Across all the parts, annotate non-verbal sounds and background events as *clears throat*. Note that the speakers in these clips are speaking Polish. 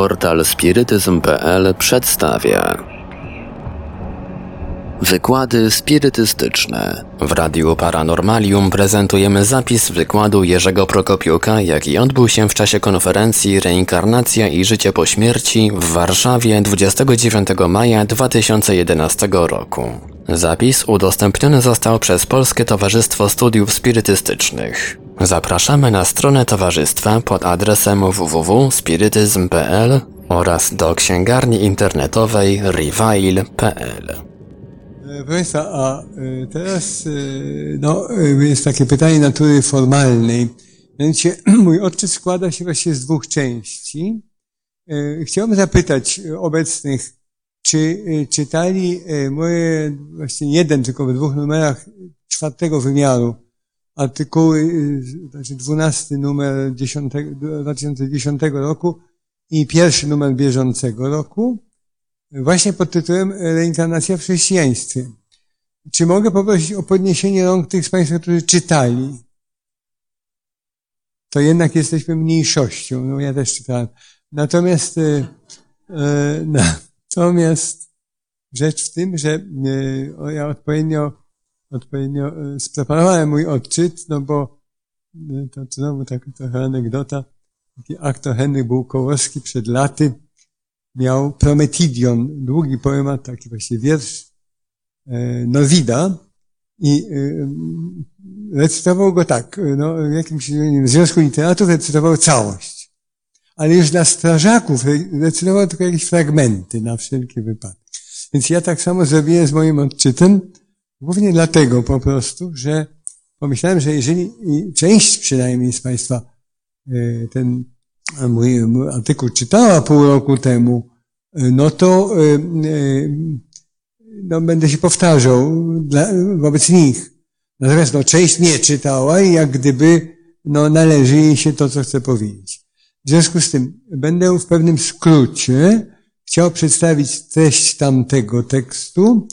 Portal spirytyzm.pl przedstawia Wykłady spirytystyczne. W Radiu Paranormalium prezentujemy zapis wykładu Jerzego Prokopiuka, jaki odbył się w czasie konferencji Reinkarnacja i życie po śmierci w Warszawie 29 maja 2011 roku. Zapis udostępniony został przez Polskie Towarzystwo Studiów Spirytystycznych. Zapraszamy na stronę towarzystwa pod adresem www.spirytyzm.pl oraz do księgarni internetowej reveil.pl. Proszę Państwa, a y, teraz y, no, jest takie pytanie natury formalnej. Mianowicie *clears throat* mój odczyt składa się właściwie z dwóch części. Chciałbym zapytać obecnych, czy czytali moje, właśnie jeden tylko w dwóch numerach czwartego wymiaru, artykuły, znaczy dwunasty numer 10, 2010 roku i pierwszy numer bieżącego roku, właśnie pod tytułem Reinkarnacja w chrześcijaństwie. Czy mogę poprosić o podniesienie rąk tych z Państwa, którzy czytali? To jednak jesteśmy mniejszością. No ja też czytałem. Natomiast, e, *laughs* natomiast rzecz w tym, że e, ja odpowiednio, odpowiednio e, spreparowałem mój odczyt, no bo e, to znowu taka trochę anegdota. Taki aktor Henryk Bułkołowski przed laty miał Prometidion, długi poemat, taki właśnie wiersz e, Norwida i recytował go tak, no, w jakimś w Związku Literatów recytował całość. Ale już dla strażaków recytował tylko jakieś fragmenty na wszelki wypadek. Więc ja tak samo zrobiłem z moim odczytem, głównie dlatego po prostu, że pomyślałem, że jeżeli część przynajmniej z Państwa e, ten mój artykuł czytała pół roku temu, no to e, no, będę się powtarzał dla, wobec nich. Natomiast no, część nie czytała i jak gdyby no, należy jej się to, co chcę powiedzieć. W związku z tym będę w pewnym skrócie chciał przedstawić treść tamtego tekstu,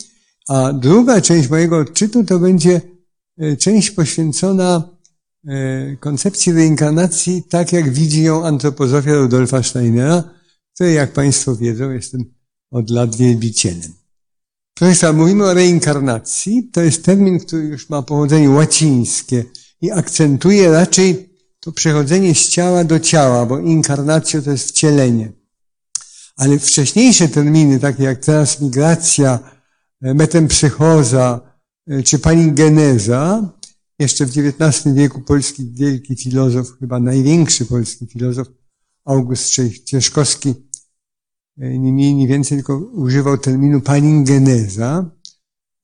a druga część mojego odczytu to będzie e, część poświęcona koncepcji reinkarnacji, tak jak widzi ją antropozofia Rudolfa Steinera, której, jak Państwo wiedzą, jestem od lat wielbicielem. Proszę Państwa, mówimy o reinkarnacji. To jest termin, który już ma pochodzenie łacińskie i akcentuje raczej to przechodzenie z ciała do ciała, bo inkarnacjo to jest wcielenie. Ale wcześniejsze terminy, takie jak transmigracja, metempsychoza czy paningeneza, jeszcze w XIX wieku polski wielki filozof, chyba największy polski filozof, August Ciężkowski, e, nie mniej, nie więcej, tylko używał terminu palingeneza,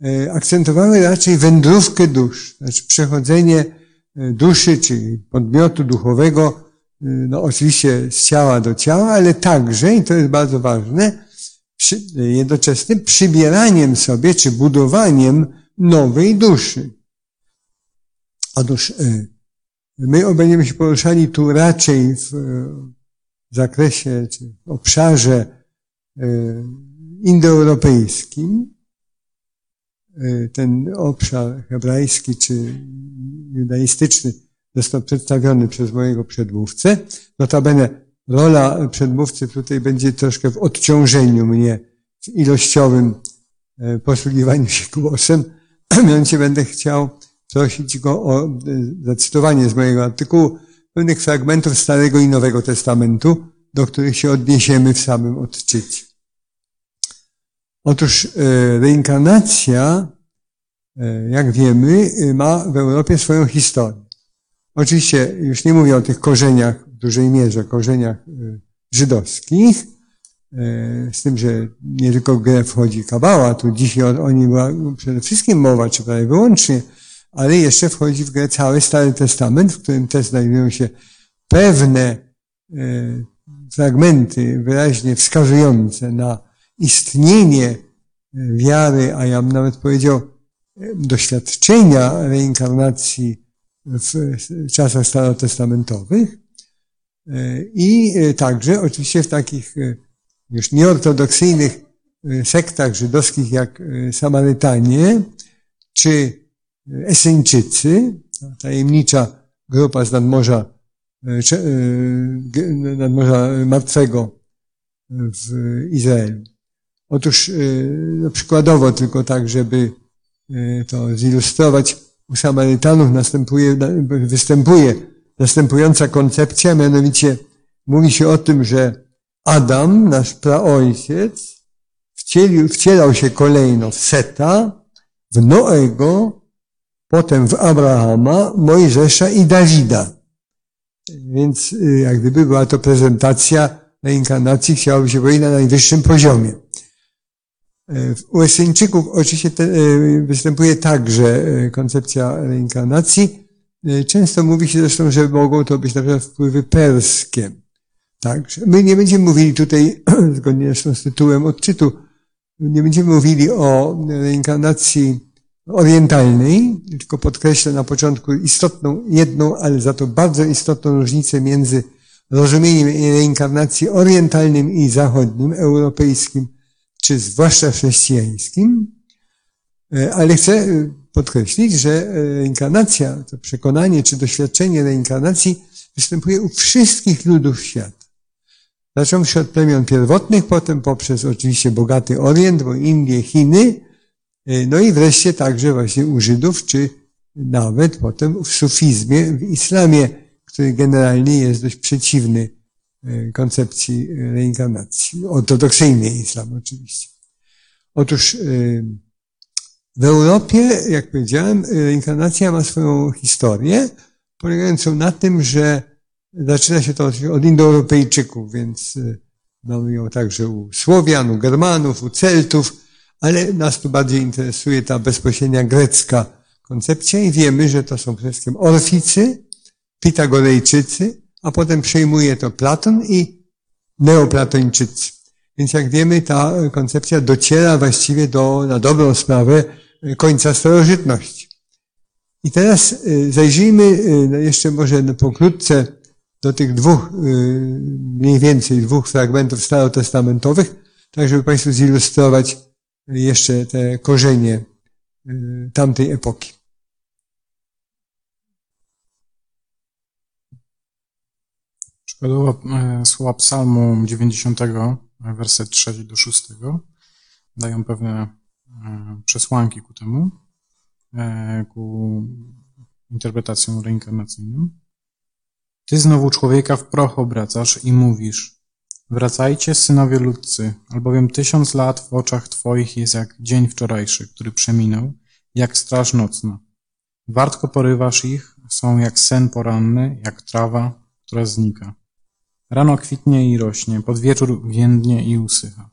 e, akcentowały raczej wędrówkę dusz, znaczy przechodzenie e, duszy, czyli podmiotu duchowego, no oczywiście z ciała do ciała, ale także, i to jest bardzo ważne, przy, jednoczesnym przybieraniem sobie, czy budowaniem nowej duszy. Otóż my będziemy się poruszali tu raczej w zakresie, czy w obszarze e, indoeuropejskim, e, ten obszar hebrajski czy judaistyczny został przedstawiony przez mojego przedmówcę. Notabene rola przedmówcy tutaj będzie troszkę w odciążeniu mnie w ilościowym e, posługiwaniu się głosem. *clears throat* Mianowicie będę chciał prosić go o zacytowanie z mojego artykułu pewnych fragmentów Starego i Nowego Testamentu, do których się odniesiemy w samym odczycie. Otóż e, reinkarnacja, e, jak wiemy, e, ma w Europie swoją historię. Oczywiście już nie mówię o tych korzeniach, dużej mierze korzeniach żydowskich, z tym, że nie tylko w grę wchodzi kabała, tu dzisiaj o, o niej była przede wszystkim mowa, czy prawie wyłącznie, ale jeszcze wchodzi w grę cały Stary Testament, w którym też znajdują się pewne e, fragmenty wyraźnie wskazujące na istnienie wiary, a ja bym nawet powiedział doświadczenia reinkarnacji w czasach starotestamentowych i także oczywiście w takich już nieortodoksyjnych sektach żydowskich jak Samarytanie czy Eseńczycy, tajemnicza grupa z nadmorza, e, e, nadmorza Martwego, w Izraelu. Otóż no, przykładowo tylko tak, żeby to zilustrować, u Samarytanów następuje, występuje następująca koncepcja, mianowicie mówi się o tym, że Adam, nasz praojciec, wcielił, wcielał się kolejno w Seta, w Noego, potem w Abrahama, Mojżesza i Dawida. Więc y, jak gdyby była to prezentacja reinkarnacji, chciałoby się powiedzieć na najwyższym poziomie. E, u Esyńczyków oczywiście te, e, występuje także e, koncepcja reinkarnacji. Często mówi się zresztą, że mogą to być na przykład wpływy perskie. Tak? My nie będziemy mówili tutaj, *clears throat* zgodnie zresztą z tytułem odczytu, nie będziemy mówili o reinkarnacji orientalnej, tylko podkreślę na początku istotną, jedną, ale za to bardzo istotną różnicę między rozumieniem reinkarnacji orientalnym i zachodnim, europejskim, czy zwłaszcza chrześcijańskim. E, ale chcę podkreślić, że reinkarnacja, to przekonanie czy doświadczenie reinkarnacji występuje u wszystkich ludów świata. Zacząwszy od plemion pierwotnych, potem poprzez oczywiście bogaty Orient, bo Indie, Chiny, e, no i wreszcie także właśnie u Żydów, czy nawet potem w sufizmie, w islamie, który generalnie jest dość przeciwny e, koncepcji reinkarnacji. Ortodoksyjny islam oczywiście. Otóż e, w Europie, jak powiedziałem, reinkarnacja ma swoją historię, polegającą na tym, że Zaczyna się to od Indoeuropejczyków, więc y, mamy ją także u Słowian, u Germanów, u Celtów, ale nas tu bardziej interesuje ta bezpośrednia grecka koncepcja i wiemy, że to są przede wszystkim Orficy, Pitagorejczycy, a potem przejmuje to Platon i Neoplatończycy. Więc jak wiemy, ta koncepcja dociera właściwie do, na dobrą sprawę, końca starożytności. I teraz y, zajrzyjmy y, jeszcze może pokrótce do tych dwóch, y, mniej więcej dwóch fragmentów starotestamentowych, tak żeby Państwu zilustrować jeszcze te korzenie tamtej epoki. Przykładowo e, słowa psalmu 90, werset 3 do 6 dają pewne e, przesłanki ku temu, e, ku interpretacjom reinkarnacyjnym. Ty znowu człowieka w proch obracasz i mówisz: Wracajcie, synowie ludcy, albowiem tysiąc lat w oczach Twoich jest jak dzień wczorajszy, który przeminął, jak straż nocna. Wartko porywasz ich, są jak sen poranny, jak trawa, która znika. Rano kwitnie i rośnie, pod wieczór więdnie i usycha.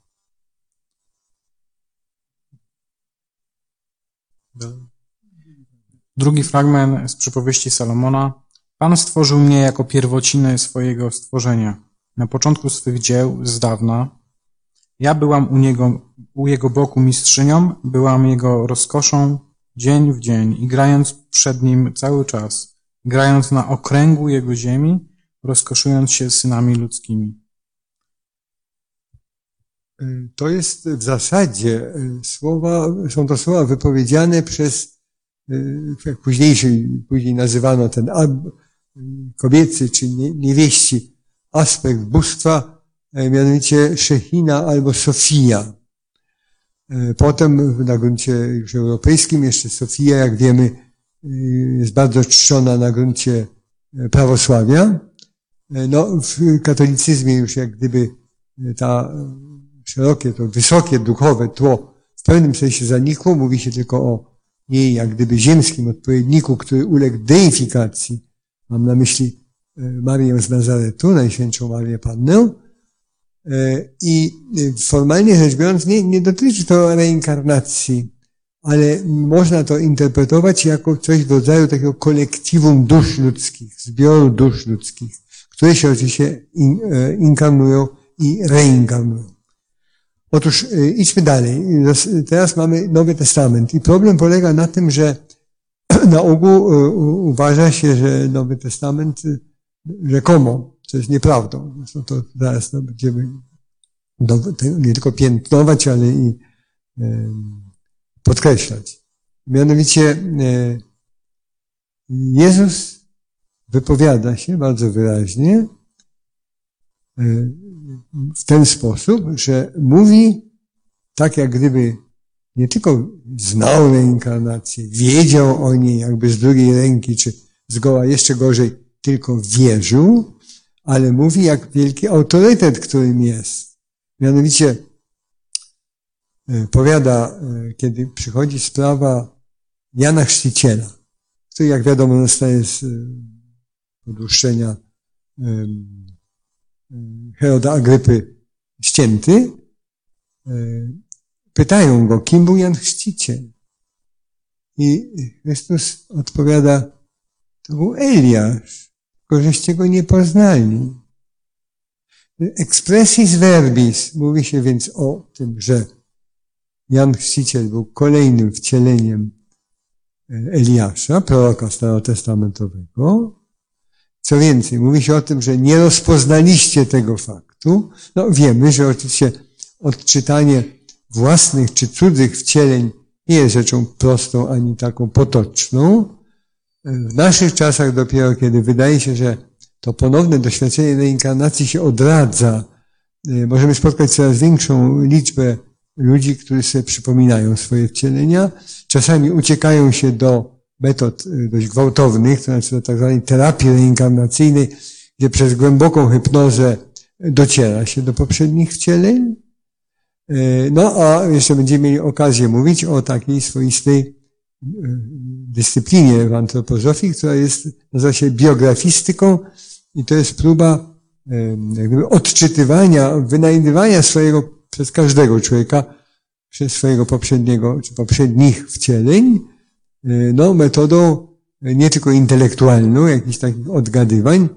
Drugi fragment z przypowieści Salomona. Pan stworzył mnie jako pierwocinę swojego stworzenia, na początku swych dzieł, z dawna. Ja byłam u, niego, u jego boku mistrzynią, byłam jego rozkoszą dzień w dzień i grając przed nim cały czas, grając na okręgu jego ziemi, rozkoszując się synami ludzkimi. To jest w zasadzie e, słowa, są to słowa wypowiedziane przez, e, jak późniejszy, później nazywano ten kobiecy czy niewieści aspekt bóstwa, e, mianowicie Szechina albo Sofia. E, potem na gruncie już europejskim jeszcze Sofia, jak wiemy, e, jest bardzo czczona na gruncie prawosławia. No, w katolicyzmie już jak gdyby ta szerokie, to wysokie duchowe tło w pewnym sensie zanikło. Mówi się tylko o jej jak gdyby ziemskim odpowiedniku, który uległ deifikacji Mam na myśli e, Marię z Nazaretu, Najświętszą Marię Pannę. E, I e, formalnie rzecz biorąc, nie, nie dotyczy to reinkarnacji, ale można to interpretować jako coś w rodzaju takiego kolektiwum dusz ludzkich, zbioru dusz ludzkich, które się oczywiście inkarnują i reinkarnują. Otóż idźmy dalej. Teraz mamy Nowy Testament i problem polega na tym, że *clears throat* na ogół e, uważa się, że Nowy Testament e, rzekomo, co jest nieprawdą. Zresztą to zaraz no, będziemy nie tylko piętnować, ale i podkreślać. Mianowicie Jezus wypowiada się bardzo wyraźnie w ten sposób, że mówi tak jak gdyby nie tylko znał reinkarnację, wiedział o niej jakby z drugiej ręki, czy zgoła jeszcze gorzej, tylko wierzył, ale mówi jak wielki autorytet, którym jest. Mianowicie e, powiada, e, kiedy przychodzi sprawa Jana Chrzciciela, który jak wiadomo zostaje z e, podłuszczenia Heroda Agrypy ścięty, pytają go, kim był Jan Chrzciciel? I Chrystus odpowiada, to był Eliasz, tylko żeście go nie poznali. Expressis verbis mówi się więc o tym, że Jan Chrzciciel był kolejnym wcieleniem e, Eliasza, proroka starotestamentowego. Co więcej, mówi się o tym, że nie rozpoznaliście tego faktu. No wiemy, że oczywiście odczytanie własnych czy cudzych wcieleń nie jest rzeczą prostą ani taką potoczną. W naszych czasach dopiero, kiedy wydaje się, że to ponowne doświadczenie reinkarnacji się odradza, y, możemy spotkać coraz większą liczbę ludzi, którzy sobie przypominają swoje wcielenia. Czasami uciekają się do metod y, dość gwałtownych, to znaczy do tak zwanej terapii reinkarnacyjnej, gdzie przez głęboką hypnozę dociera się do poprzednich wcieleń. Y, no a jeszcze będziemy mieli okazję mówić o takiej swoistej dyscyplinie w antropozofii, która jest, nazywa się biografistyką i to jest próba jak gdyby odczytywania, wynajdywania swojego przez każdego człowieka, przez swojego poprzedniego, czy poprzednich wcieleń, no metodą nie tylko intelektualną, jakichś takich odgadywań,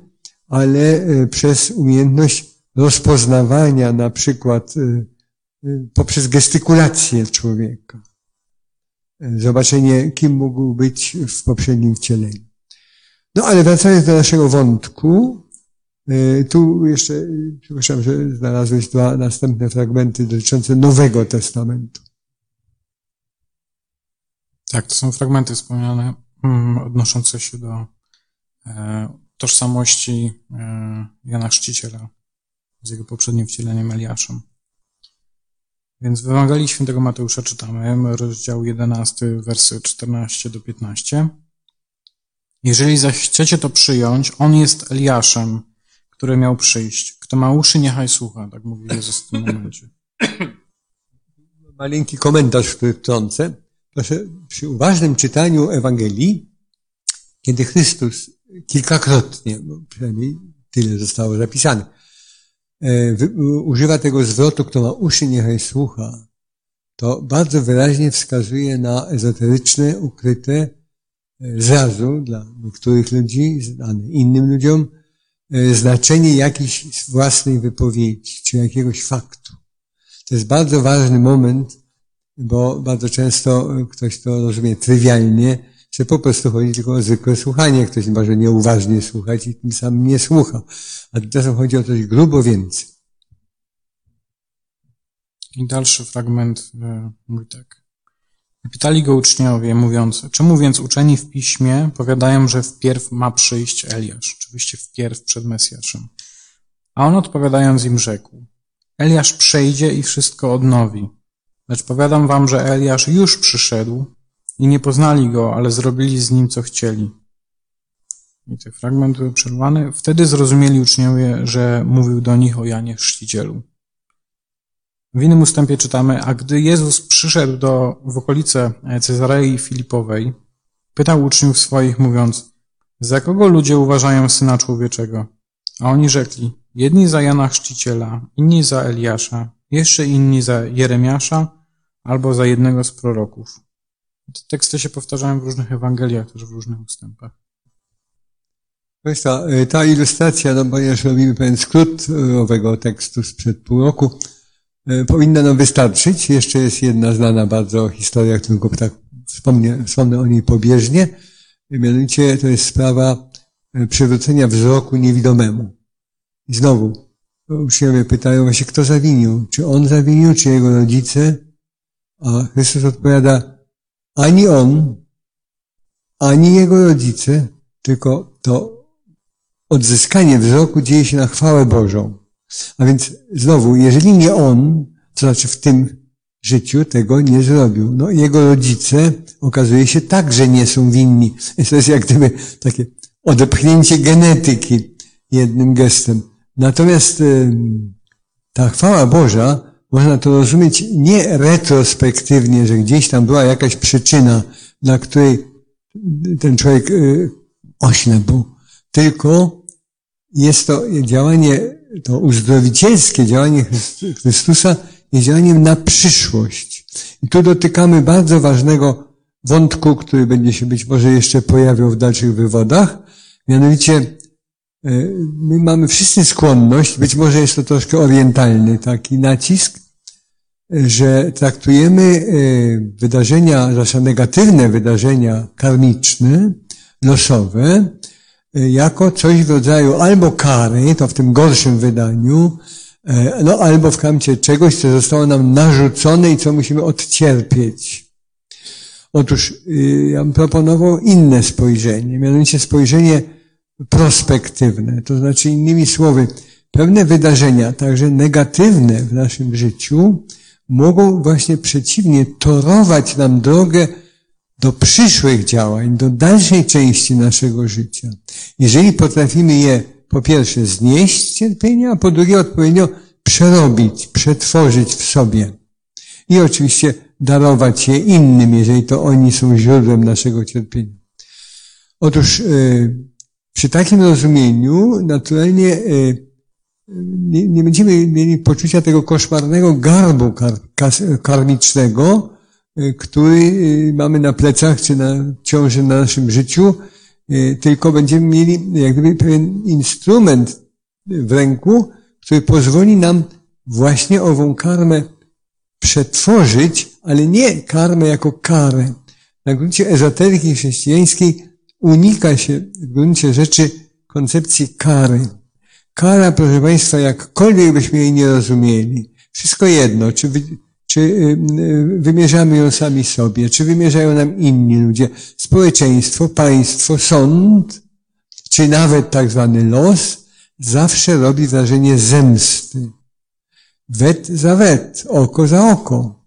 ale e, przez umiejętność rozpoznawania na przykład poprzez gestykulację człowieka zobaczenie, kim mógł być w poprzednim wcieleniu. No ale wracając do naszego wątku, tu jeszcze, przepraszam, że znalazłeś dwa następne fragmenty dotyczące Nowego Testamentu. Tak, to są fragmenty wspomniane mm, odnoszące się do e, tożsamości e, Jana Chrzciciela z jego poprzednim wcieleniem Eliaszem. Więc w Ewangelii Świętego Mateusza czytamy, rozdział 11, wersy 14 do 15. Jeżeli zaś chcecie to przyjąć, on jest Eliaszem, który miał przyjść. Kto ma uszy, niechaj słucha, tak mówi Jezus w tym momencie. *coughs* Maleńki komentarz wtrącę. Proszę, przy uważnym czytaniu Ewangelii, kiedy Chrystus kilkakrotnie, przynajmniej tyle zostało zapisane, E, używa tego zwrotu, kto ma uszy, niechaj słucha, to bardzo wyraźnie wskazuje na ezoteryczne, ukryte e, zrazu dla niektórych ludzi, znane innym ludziom, e, znaczenie jakiejś własnej wypowiedzi, czy jakiegoś faktu. To jest bardzo ważny moment, bo bardzo często ktoś to rozumie trywialnie, że po prostu chodzi tylko o zwykłe słuchanie. Ktoś może nieuważnie słuchać i tym samym nie słucha. A tymczasem chodzi o coś grubo więcej. I dalszy fragment e, mówi tak. Pytali go uczniowie, mówiąc, czemu więc uczeni w piśmie powiadają, że wpierw ma przyjść Eliasz, oczywiście wpierw przed Mesjaszem. A on odpowiadając im rzekł, Eliasz przejdzie i wszystko odnowi. Lecz powiadam wam, że Eliasz już przyszedł i nie poznali go, ale zrobili z nim, co chcieli. I ten fragment był przerwany. Wtedy zrozumieli uczniowie, że mówił do nich o Janie Chrzcicielu. W innym ustępie czytamy, a gdy Jezus przyszedł do, w okolice Cezarei Filipowej, pytał uczniów swoich, mówiąc, za kogo ludzie uważają Syna Człowieczego? A oni rzekli, jedni za Jana Chrzciciela, inni za Eliasza, jeszcze inni za Jeremiasza albo za jednego z proroków. Te teksty się powtarzają w różnych Ewangeliach, też w różnych ustępach. Państwa, e, ta ilustracja, no ponieważ robimy pewien skrót e, owego tekstu sprzed pół roku, e, powinna nam wystarczyć. Jeszcze jest jedna znana bardzo historia, tylko tak wspomnę, wspomnę o niej pobieżnie. Mianowicie to jest sprawa przywrócenia wzroku niewidomemu. I znowu, uczniowie pytają właśnie, kto zawinił? Czy on zawinił, czy jego rodzice? A Chrystus odpowiada, ani on, ani jego rodzice, tylko to odzyskanie wzroku dzieje się na chwałę Bożą. A więc znowu, jeżeli nie on, to znaczy w tym życiu tego nie zrobił. No jego rodzice okazuje się także nie są winni. *laughs* To jest jak gdyby takie odepchnięcie genetyki jednym gestem. Natomiast ta chwała Boża, można to rozumieć nie retrospektywnie, że gdzieś tam była jakaś przyczyna, dla której ten człowiek y, oślepł, tylko jest to działanie, to uzdrowicielskie działanie Chrystusa jest działaniem na przyszłość. I tu dotykamy bardzo ważnego wątku, który będzie się być może jeszcze pojawiał w dalszych wywodach, mianowicie y, my mamy wszyscy skłonność, być może jest to troszkę orientalny taki nacisk, że traktujemy e, wydarzenia, zwłaszcza negatywne wydarzenia karmiczne, losowe, e, jako coś w rodzaju albo kary, to w tym gorszym wydaniu, e, no albo w kamcie czegoś, co zostało nam narzucone i co musimy odcierpieć. Otóż ja bym proponował inne spojrzenie, mianowicie spojrzenie prospektywne, to znaczy innymi słowy, pewne wydarzenia, także negatywne w naszym życiu, mogą właśnie przeciwnie torować nam drogę do przyszłych działań, do dalszej części naszego życia. Jeżeli potrafimy je po pierwsze znieść cierpienia, a po drugie odpowiednio przerobić, przetworzyć w sobie. I oczywiście darować je innym, jeżeli to oni są źródłem naszego cierpienia. Otóż yy, przy takim rozumieniu naturalnie yy, nie, nie będziemy mieli poczucia tego koszmarnego garbu kar, karmicznego, y, który mamy na plecach, czy na ciąży na naszym życiu, tylko będziemy mieli jak gdyby pewien instrument w ręku, który pozwoli nam właśnie ową karmę przetworzyć, ale nie karmę jako karę. Na gruncie ezoteryki chrześcijańskiej unika się w gruncie rzeczy koncepcji kary. Kara, proszę Państwa, jakkolwiek byśmy jej nie rozumieli, wszystko jedno, czy, wy, czy y, y, wymierzamy ją sami sobie, czy wymierzają nam inni ludzie, społeczeństwo, państwo, sąd, czy nawet tak zwany los, zawsze robi wrażenie zemsty. Wet za wet, oko za oko.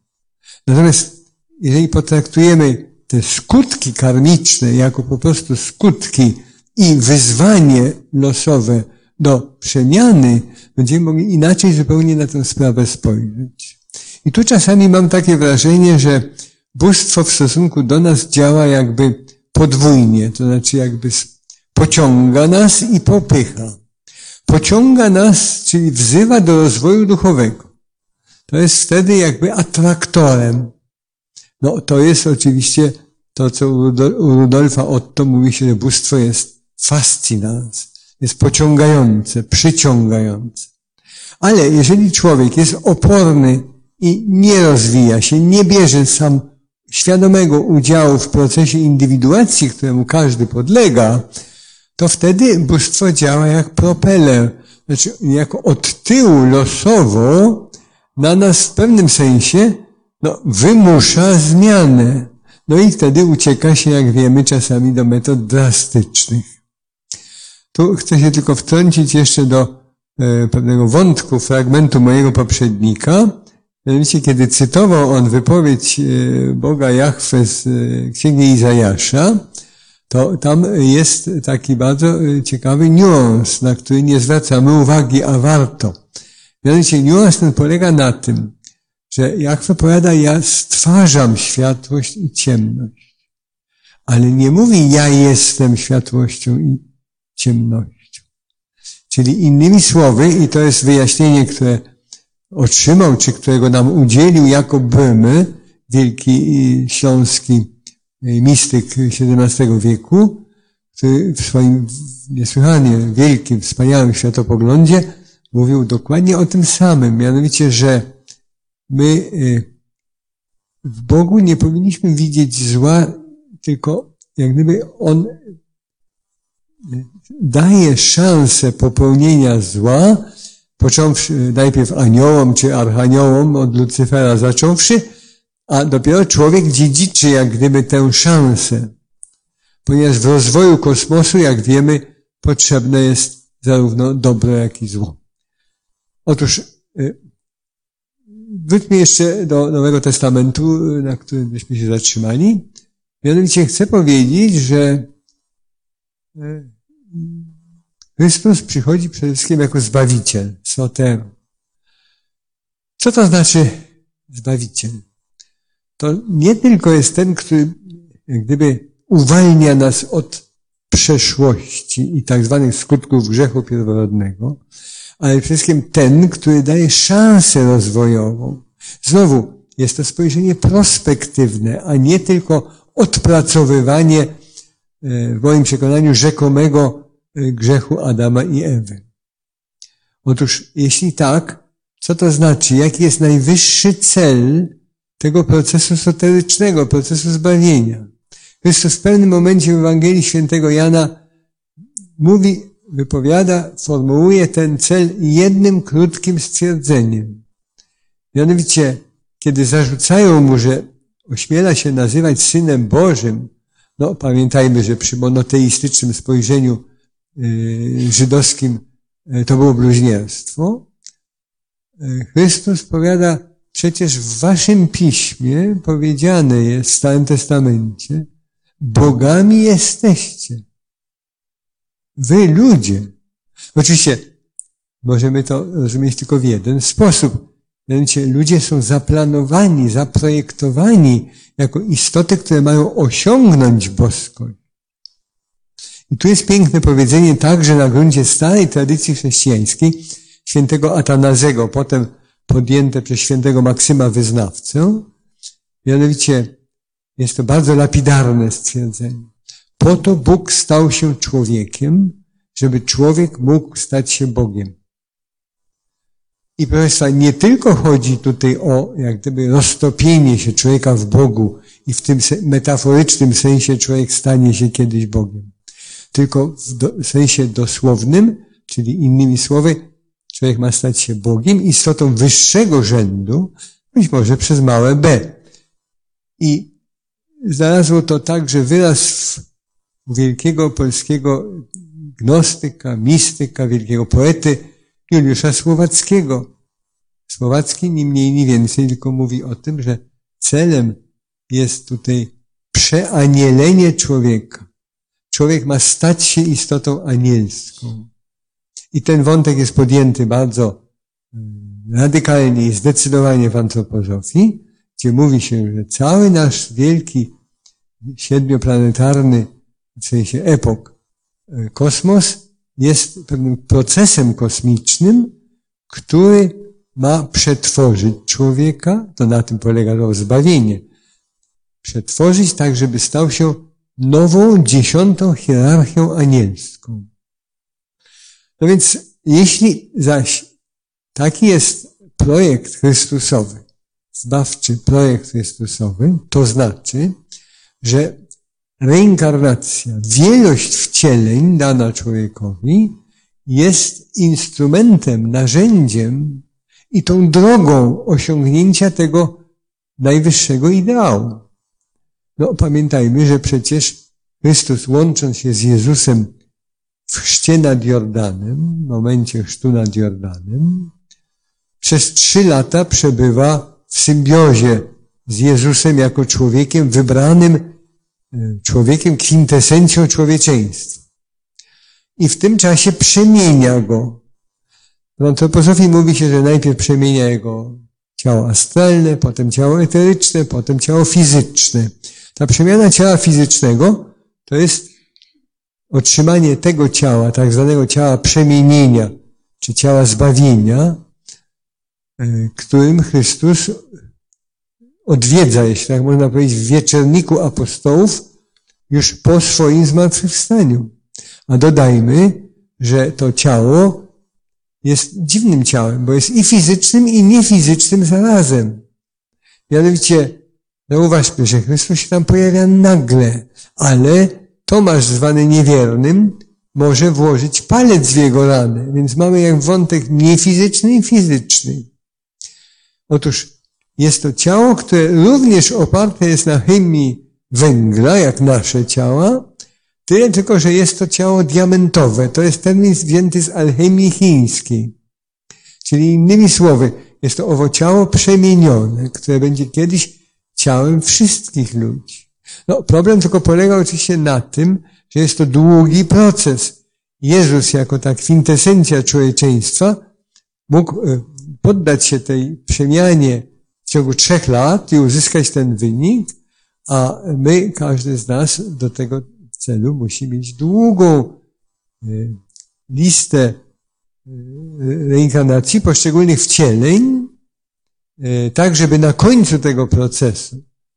Natomiast jeżeli potraktujemy te skutki karmiczne jako po prostu skutki i wyzwanie losowe, do przemiany, będziemy mogli inaczej zupełnie na tę sprawę spojrzeć. I tu czasami mam takie wrażenie, że bóstwo w stosunku do nas działa jakby podwójnie, to znaczy jakby pociąga nas i popycha. Pociąga nas, czyli wzywa do rozwoju duchowego. To jest wtedy jakby atraktorem. No to jest oczywiście to, co u Rudolfa Otto mówi się, że bóstwo jest fascinans jest pociągające, przyciągające. Ale jeżeli człowiek jest oporny i nie rozwija się, nie bierze sam świadomego udziału w procesie indywiduacji, któremu każdy podlega, to wtedy bóstwo działa jak propeler, znaczy jako od tyłu losowo na nas w pewnym sensie no, wymusza zmianę. No i wtedy ucieka się, jak wiemy, czasami do metod drastycznych. Tu chcę się tylko wtrącić jeszcze do e, pewnego wątku, fragmentu mojego poprzednika. Mianowicie, kiedy cytował on wypowiedź e, Boga Jahwe z e, Księgi Izajasza, to tam jest taki bardzo ciekawy niuans, na który nie zwracamy uwagi, a warto. Mianowicie niuans ten polega na tym, że Jahwe powiada, ja stwarzam światłość i ciemność. Ale nie mówi, ja jestem światłością i ciemnością. Czyli innymi słowy, i to jest wyjaśnienie, które otrzymał, czy którego nam udzielił jako Böhme, wielki śląski mistyk XVII wieku, który w swoim niesłychanie wielkim, wspaniałym światopoglądzie mówił dokładnie o tym samym, mianowicie, że my y, w Bogu nie powinniśmy widzieć zła, tylko jak gdyby On daje szansę popełnienia zła, począwszy najpierw aniołom czy archaniołom od Lucyfera zacząwszy, a dopiero człowiek dziedziczy jak gdyby tę szansę. Ponieważ w rozwoju kosmosu, jak wiemy, potrzebne jest zarówno dobro, jak i zło. Otóż y, wróćmy jeszcze do Nowego Testamentu, na którym byśmy się zatrzymali. Mianowicie chcę powiedzieć, że y, Chrystus przychodzi przede wszystkim jako Zbawiciel, Soter. Co to znaczy Zbawiciel? To nie tylko jest ten, który jak gdyby uwalnia nas od przeszłości i tak zwanych skutków grzechu pierworodnego, ale przede wszystkim ten, który daje szansę rozwojową. Znowu, jest to spojrzenie prospektywne, a nie tylko odpracowywanie, e, w moim przekonaniu, rzekomego e, grzechu Adama i Ewy. Otóż, jeśli tak, co to znaczy? Jaki jest najwyższy cel tego procesu soterycznego, procesu zbawienia? Chrystus w pewnym momencie w Ewangelii Świętego Jana mówi, wypowiada, formułuje ten cel jednym krótkim stwierdzeniem. Mianowicie, kiedy zarzucają mu, że ośmiela się nazywać Synem Bożym, no pamiętajmy, że przy monoteistycznym spojrzeniu yy, żydowskim yy, to było bluźnierstwo, yy, Chrystus powiada, przecież w waszym piśmie powiedziane jest w Starym Testamencie, bogami jesteście. Wy ludzie. Oczywiście możemy to rozumieć tylko w jeden sposób. Mianowicie ludzie są zaplanowani, zaprojektowani jako istoty, które mają osiągnąć boskość. I tu jest piękne powiedzenie także na gruncie starej tradycji chrześcijańskiej świętego Atanazego, potem podjęte przez świętego Maksyma Wyznawcę. Mianowicie jest to bardzo lapidarne stwierdzenie. Po to Bóg stał się człowiekiem, żeby człowiek mógł stać się Bogiem. I proszę Państwa, nie tylko chodzi tutaj o jak gdyby roztopienie się człowieka w Bogu i w tym metaforycznym sensie człowiek stanie się kiedyś Bogiem. Tylko w do, sensie dosłownym, czyli innymi słowy, człowiek ma stać się Bogiem, istotą wyższego rzędu, być może przez małe b. I znalazło to także wyraz w wielkiego polskiego gnostyka, mistyka, wielkiego poety Juliusza Słowackiego. Słowacki ni mniej, ni więcej tylko mówi o tym, że celem jest tutaj przeanielenie człowieka. Człowiek ma stać się istotą anielską. I ten wątek jest podjęty bardzo mm, radykalnie i zdecydowanie w antropozofii, gdzie mówi się, że cały nasz wielki siedmioplanetarny, w sensie epok, e, kosmos jest pewnym procesem kosmicznym, który ma przetworzyć człowieka, to na tym polega to zbawienie, przetworzyć tak, żeby stał się nową, dziesiątą hierarchią anielską. No więc, jeśli zaś taki jest projekt Chrystusowy, zbawczy projekt Chrystusowy, to znaczy, że reinkarnacja, wielość wcieleń dana człowiekowi jest instrumentem, narzędziem i tą drogą osiągnięcia tego najwyższego ideału. No pamiętajmy, że przecież Chrystus łącząc się z Jezusem w chrzcie nad Jordanem, w momencie chrztu nad Jordanem, przez trzy lata przebywa w symbiozie z Jezusem jako człowiekiem wybranym, człowiekiem kwintesencją człowieczeństwa. I w tym czasie przemienia go. W antropozofii mówi się, że najpierw przemienia jego ciało astralne, potem ciało eteryczne, potem ciało fizyczne. Ta przemiana ciała fizycznego to jest otrzymanie tego ciała, tak zwanego ciała przemienienia, czy ciała zbawienia, e, którym Chrystus odwiedza, jeśli tak można powiedzieć, w wieczerniku apostołów już po swoim zmartwychwstaniu. A dodajmy, że to ciało jest dziwnym ciałem, bo jest i fizycznym, i niefizycznym zarazem. Mianowicie, zauważmy, że Chrystus się tam pojawia nagle, ale Tomasz zwany niewiernym może włożyć palec w jego ranę, więc mamy jak wątek niefizyczny i fizyczny. Otóż jest to ciało, które również oparte jest na chemii węgla, jak nasze ciała, tyle tylko, że jest to ciało diamentowe. To jest termin wzięty z alchemii chińskiej. Czyli innymi słowy, jest to owo ciało przemienione, które będzie kiedyś ciałem wszystkich ludzi. No, problem tylko polega oczywiście na tym, że jest to długi proces. Jezus jako ta kwintesencja człowieczeństwa mógł e, poddać się tej przemianie ciągu trzech lat i uzyskać ten wynik, a my, każdy z nas do tego celu musi mieć długą e, listę e, reinkarnacji poszczególnych wcieleń, tak żeby na końcu tego procesu,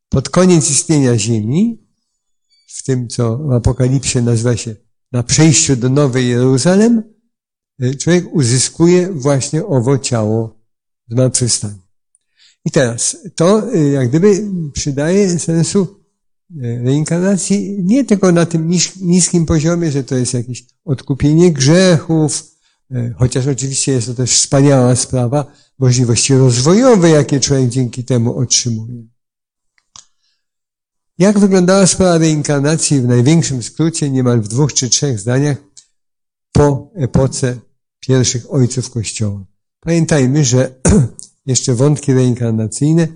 pod koniec istnienia Ziemi, w tym, co w Apokalipsie nazywa się na przejściu do Nowej Jeruzalem, człowiek uzyskuje właśnie owo ciało zmartwychwstania. I teraz, to e, jak gdyby przydaje sensu e, reinkarnacji nie tylko na tym niskim poziomie, że to jest jakieś odkupienie grzechów, chociaż oczywiście jest to też wspaniała sprawa, możliwości rozwojowe, jakie człowiek dzięki temu otrzymuje. Jak wyglądała sprawa reinkarnacji w największym skrócie, niemal w dwóch czy trzech zdaniach, po epoce pierwszych ojców Kościoła? Pamiętajmy, że *clears throat* jeszcze wątki reinkarnacyjne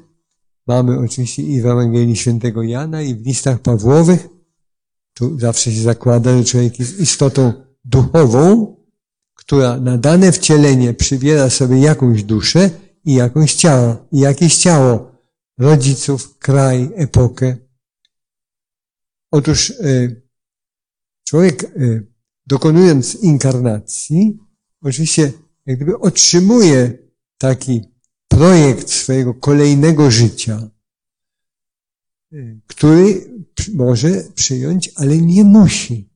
mamy oczywiście i w Ewangelii Świętego Jana, i w listach Pawłowych. Tu zawsze się zakłada, że człowiek jest istotą duchową, która na dane wcielenie przybiera sobie jakąś duszę i jakąś ciało, i jakieś ciało rodziców, kraj, epokę, Otóż e, człowiek e, dokonując inkarnacji, oczywiście jak gdyby otrzymuje taki projekt swojego kolejnego życia, e, który może przyjąć, ale nie musi.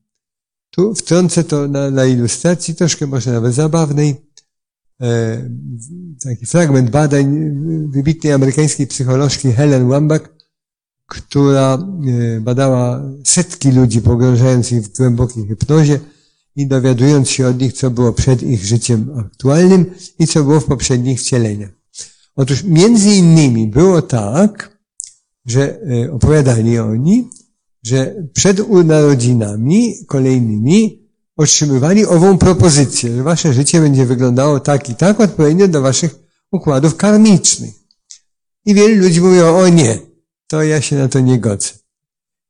Tu wtrącę to na, na ilustracji, troszkę może nawet zabawnej, taki fragment badań wybitnej amerykańskiej psycholożki Helen Wambach, która e, badała setki ludzi pogrążających w głębokiej hipnozie i dowiadując się od nich, co było przed ich życiem aktualnym i co było w poprzednich wcieleniach. Otóż między innymi było tak, że e, opowiadali oni, że przed urodzinami kolejnymi otrzymywali ową propozycję, że wasze życie będzie wyglądało tak i tak, odpowiednio do waszych układów karmicznych. I wielu ludzi mówiło, o nie, to ja się na to nie godzę.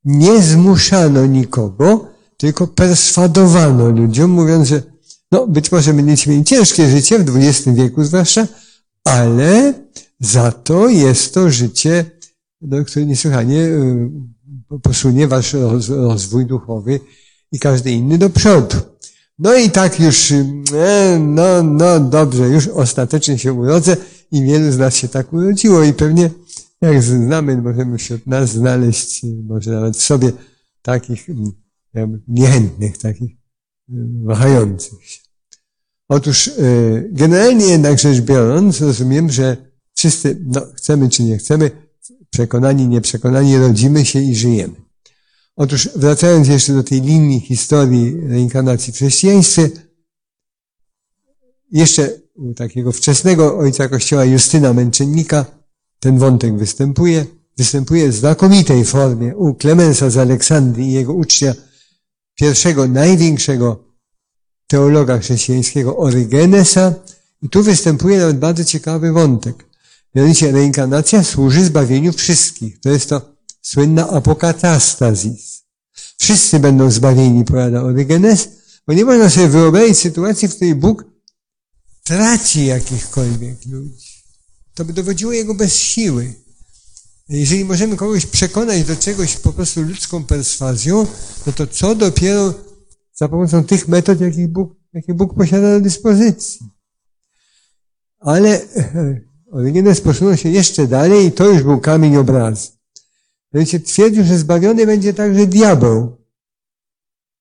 Nie zmuszano nikogo, tylko perswadowano ludziom, mówiąc, że no, być może będziecie mieli ciężkie życie w XX wieku zwłaszcza, ale za to jest to życie, no, które niesłychanie y, posunie wasz rozwój duchowy i każdy inny do przodu. No i tak już, y, e, no, no dobrze, już ostatecznie się urodzę i wielu z nas się tak urodziło i pewnie jak znamy, możemy wśród nas znaleźć, może nawet w sobie takich mm, niechętnych, takich wahających się. Otóż y, generalnie jednak rzecz biorąc, rozumiem, że wszyscy, no, chcemy czy nie chcemy, przekonani, nieprzekonani, rodzimy się i żyjemy. Otóż wracając jeszcze do tej linii historii reinkarnacji w chrześcijaństwie, jeszcze u takiego wczesnego ojca kościoła Justyna Męczennika ten wątek występuje. Występuje w znakomitej formie u Klemensa z Aleksandrii i jego ucznia, pierwszego, największego teologa chrześcijańskiego Orygenesa. I tu występuje nawet bardzo ciekawy wątek. Mianowicie reinkarnacja służy zbawieniu wszystkich. To jest to słynna apokatastazis. Wszyscy będą zbawieni, powiada Orygenes, bo nie można sobie wyobrazić sytuacji, w której Bóg traci jakichkolwiek ludzi to by dowodziło jego bez siły. Jeżeli możemy kogoś przekonać do czegoś po prostu ludzką perswazją, no to co dopiero za pomocą tych metod, jakich Bóg, jakie Bóg posiada do dyspozycji. Ale *laughs* Orygenes posunął się jeszcze dalej i to już był kamień obrazu. Mianowicie twierdził, że zbawiony będzie także diabeł.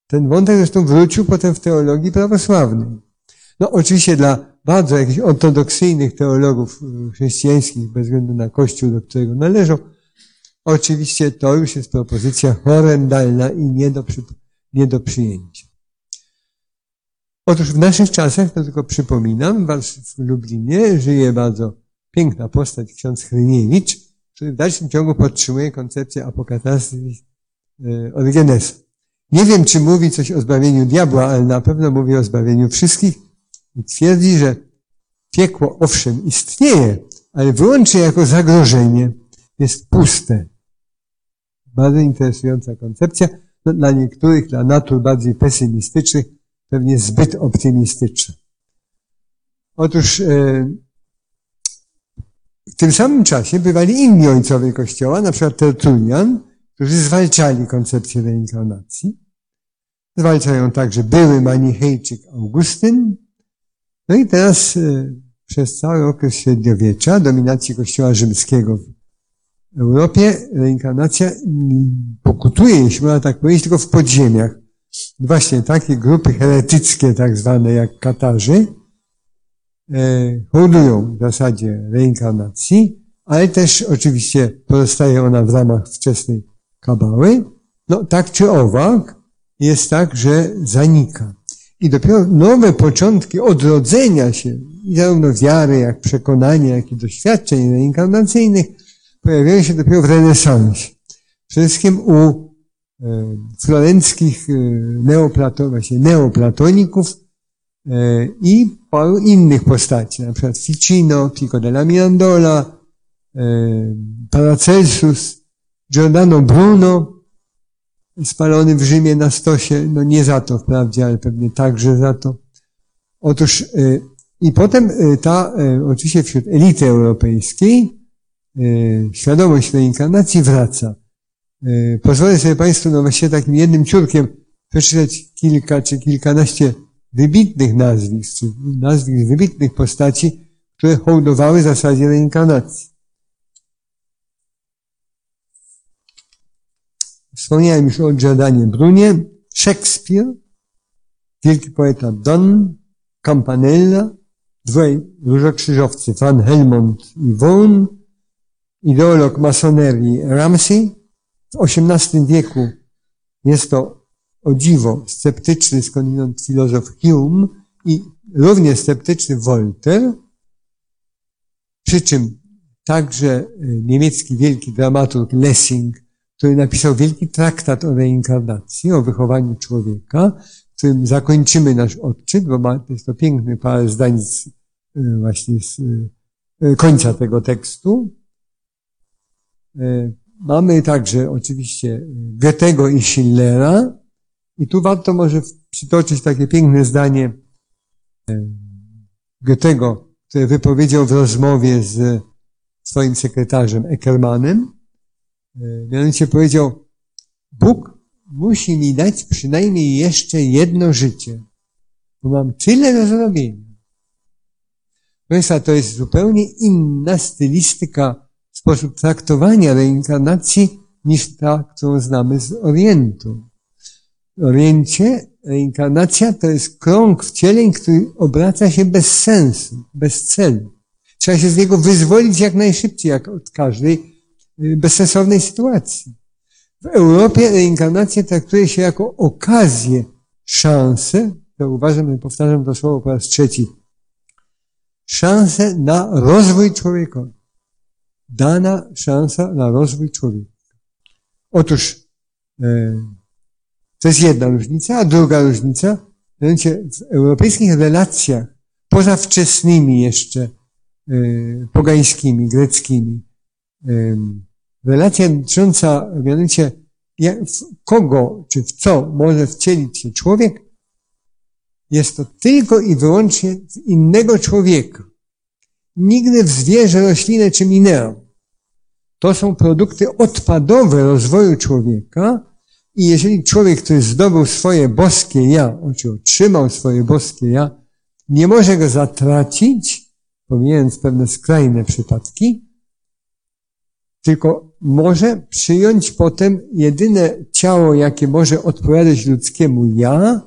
Ten wątek zresztą wrócił potem w teologii prawosławnej. No oczywiście dla bardzo jakichś ortodoksyjnych teologów y, chrześcijańskich, bez względu na kościół, do którego należą, oczywiście to już jest propozycja horrendalna i nie do, nie do przyjęcia. Otóż w naszych czasach, to tylko przypominam, w Lublinie żyje bardzo piękna postać, ksiądz Hryniewicz, który w dalszym ciągu podtrzymuje koncepcję apokatastazji y, Origenesa. Nie wiem, czy mówi coś o zbawieniu diabła, ale na pewno mówi o zbawieniu wszystkich, i twierdzi, że piekło owszem istnieje, ale wyłącznie jako zagrożenie jest puste. Bardzo interesująca koncepcja. No, dla niektórych, dla natur bardziej pesymistycznych, pewnie zbyt optymistyczna. Otóż e, w tym samym czasie bywali inni ojcowie Kościoła, na przykład Tertulian, którzy zwalczali koncepcję reinkarnacji. Zwalczają także były manichejczyk Augustyn. No i teraz e, przez cały okres średniowiecza, dominacji Kościoła rzymskiego w Europie, reinkarnacja pokutuje, jeśli można tak powiedzieć, tylko w podziemiach. Właśnie takie grupy heretyckie, tak zwane jak Katarzy, e, hołdują w zasadzie reinkarnacji, ale też oczywiście pozostaje ona w ramach wczesnej kabały. No tak czy owak, jest tak, że zanika. I dopiero nowe początki odrodzenia się, zarówno wiary, jak przekonania, jak i doświadczeń reinkarnacyjnych, pojawiają się dopiero w renesansie. Przede wszystkim u florenckich e, neoplato, właśnie neoplatoników e, i paru innych postaci, na przykład Ficino, Pico della Mirandola, Paracelsus, Giordano Bruno, spalony w Rzymie na stosie, no nie za to wprawdzie, ale pewnie także za to. Otóż i potem ta, oczywiście wśród elity europejskiej, świadomość reinkarnacji wraca. Pozwolę sobie Państwu, no właściwie takim jednym ciurkiem przeczytać kilka czy kilkanaście wybitnych nazwisk, czy nazwisk wybitnych postaci, które hołdowały zasadzie reinkarnacji. Wspomniałem już o Giordanie Brunie, Szekspir, wielki poeta Donne, Campanella, dwaj różokrzyżowcy, Van Helmont i Vaughan, ideolog masonerii Ramsey. W XVIII wieku jest to o dziwo sceptyczny skądinąd filozof Hume i równie sceptyczny Voltaire, przy czym także e, niemiecki wielki dramaturg Lessing, który napisał wielki traktat o reinkarnacji, o wychowaniu człowieka, którym zakończymy nasz odczyt, bo ma, jest to piękny parę zdań z, e, właśnie z e, końca tego tekstu. Mamy także oczywiście Goethego i Schillera, i tu warto może przytoczyć takie piękne zdanie Goethego, które wypowiedział w rozmowie z swoim sekretarzem Eckermanem. Mianowicie powiedział, Bóg musi mi dać przynajmniej jeszcze jedno życie, bo mam tyle do zrobienia. Państwa, to jest zupełnie inna stylistyka, sposób traktowania reinkarnacji niż ta, którą znamy z Orientu. Oriencie reinkarnacja to jest krąg wcieleń, który obraca się bez sensu, bez celu. Trzeba się z niego wyzwolić jak najszybciej, jak od każdej y, bezsensownej sytuacji. W Europie reinkarnację traktuje się jako okazję, szansę, to uważam i powtarzam to słowo po raz trzeci, szansę na rozwój człowieka. Dana szansa na rozwój człowieka. Otóż, e, to jest jedna różnica, a druga różnica, mianowicie w europejskich relacjach, poza wczesnymi jeszcze y, pogańskimi, greckimi, y, relacja dotycząca mianowicie w kogo czy w co może wcielić się człowiek, jest to tylko i wyłącznie innego człowieka. Nigdy w zwierzę, roślinę czy mineał. To są produkty odpadowe rozwoju człowieka, i jeżeli człowiek, który zdobył swoje boskie ja, czy otrzymał swoje boskie ja, nie może go zatracić, pomijając pewne skrajne przypadki, tylko może przyjąć potem jedyne ciało, jakie może odpowiadać ludzkiemu ja,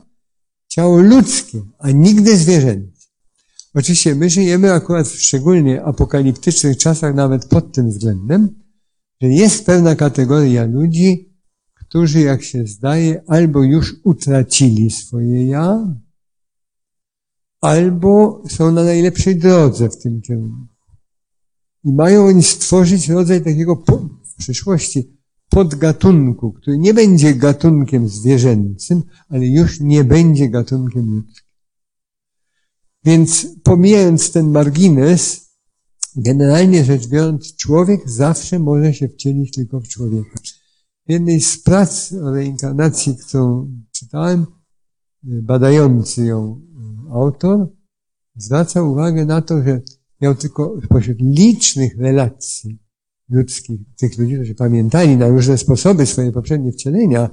ciało ludzkie, a nigdy zwierzęce. Oczywiście my żyjemy akurat w szczególnie apokaliptycznych czasach nawet pod tym względem, że jest pewna kategoria ludzi, którzy, jak się zdaje, albo już utracili swoje ja, albo są na najlepszej drodze w tym kierunku. I mają oni stworzyć rodzaj takiego w przyszłości podgatunku, który nie będzie gatunkiem zwierzęcym, ale już nie będzie gatunkiem ludzkim. Więc pomijając ten margines, generalnie rzecz biorąc, człowiek zawsze może się wcielić tylko w człowieka. W jednej z prac o reinkarnacji, którą czytałem, badający ją autor zwraca uwagę na to, że miał tylko spośród licznych relacji ludzkich, tych ludzi, którzy pamiętali na różne sposoby swoje poprzednie wcielenia,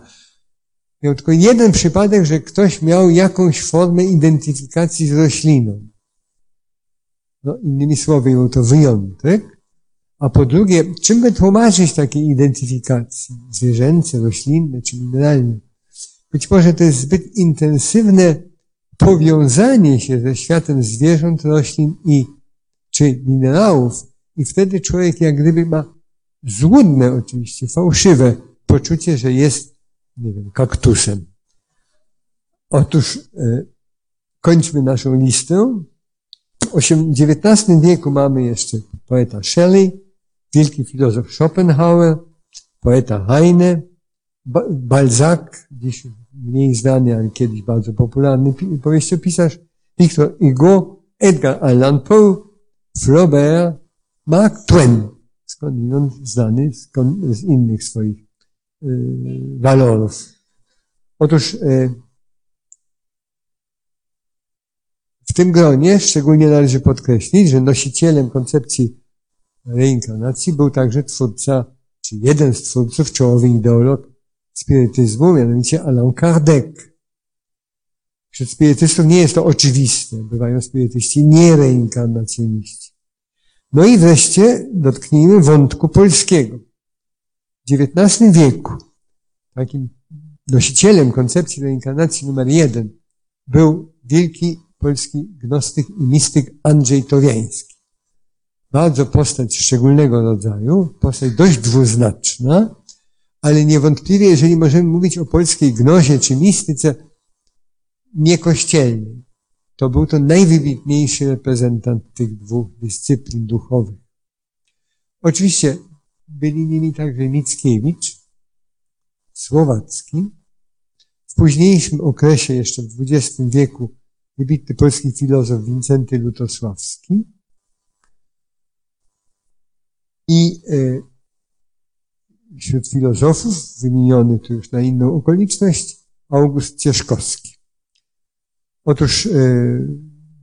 miał tylko jeden przypadek, że ktoś miał jakąś formę identyfikacji z rośliną. No, innymi słowy, był to wyjątek. A po drugie, czym by tłumaczyć takiej identyfikacji? Zwierzęce, roślinne czy mineralne? Być może to jest zbyt intensywne powiązanie się ze światem zwierząt, roślin i czy minerałów i wtedy człowiek jak gdyby ma złudne oczywiście, fałszywe poczucie, że jest, nie wiem, kaktusem. Otóż e, kończmy naszą listę. W XIX wieku mamy jeszcze poeta Shelley, wielki filozof Schopenhauer, poeta Heine, Balzac, dziś mniej znany, ale kiedyś bardzo popularny powieściopisarz, Victor Hugo, Edgar Allan Poe, Flaubert, Mark Twain, skądinąd znany skąd, z innych swoich walorów. Otóż y, w tym gronie szczególnie należy podkreślić, że nosicielem koncepcji reinkarnacji był także twórca, czy jeden z twórców, czołowy ideolog spirytyzmu, mianowicie Allan Kardec. Wśród spirytystów nie jest to oczywiste. Bywają spirytyści niereinkarnacjoniści. No i wreszcie dotknijmy wątku polskiego. W XIX wieku takim nosicielem koncepcji reinkarnacji numer jeden był wielki polski gnostyk i mistyk Andrzej Towiański. Bardzo postać szczególnego rodzaju, postać dość dwuznaczna, ale niewątpliwie, jeżeli możemy mówić o polskiej gnozie czy mistyce niekościelnej, to był to najwybitniejszy reprezentant tych dwóch dyscyplin duchowych. Oczywiście byli nimi także Mickiewicz, Słowacki, w późniejszym okresie, jeszcze w XX wieku, wybitny polski filozof Wincenty Lutosławski i e, wśród filozofów, wymieniony tu już na inną okoliczność, August Cieszkowski. Otóż yy,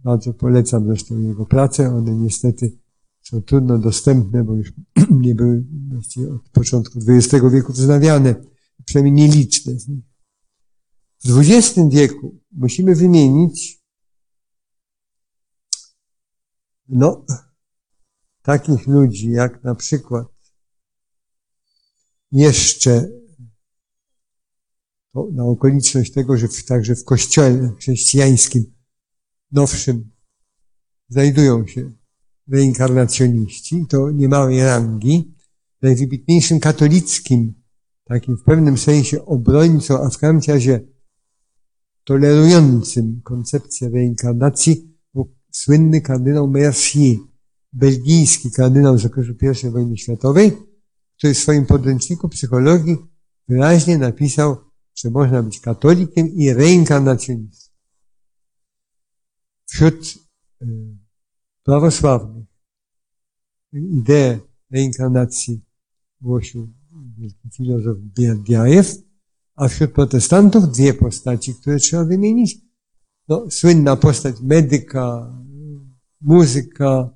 bardzo polecam zresztą jego pracę. One niestety są trudno dostępne, bo już *clears throat* nie były właściwie od początku XX wieku wznawiane, przynajmniej nieliczne z nich. W XX wieku musimy wymienić no, takich ludzi jak na przykład jeszcze na okoliczność tego, że w, także w kościele chrześcijańskim nowszym znajdują się reinkarnacjoniści, to niemałej rangi, najwybitniejszym katolickim, takim w pewnym sensie obrońcą, a w każdym razie tolerującym koncepcję reinkarnacji był słynny kardynał Mercier, belgijski kardynał z okresu I wojny światowej, który w swoim podręczniku psychologii wyraźnie napisał, że można być katolikiem i reinkarnacjonistą. Wśród y, prawosławnych ideę reinkarnacji głosił wielki filozof Bierdiajew, a wśród protestantów dwie postaci, które trzeba wymienić. No, słynna postać medyka, muzyka,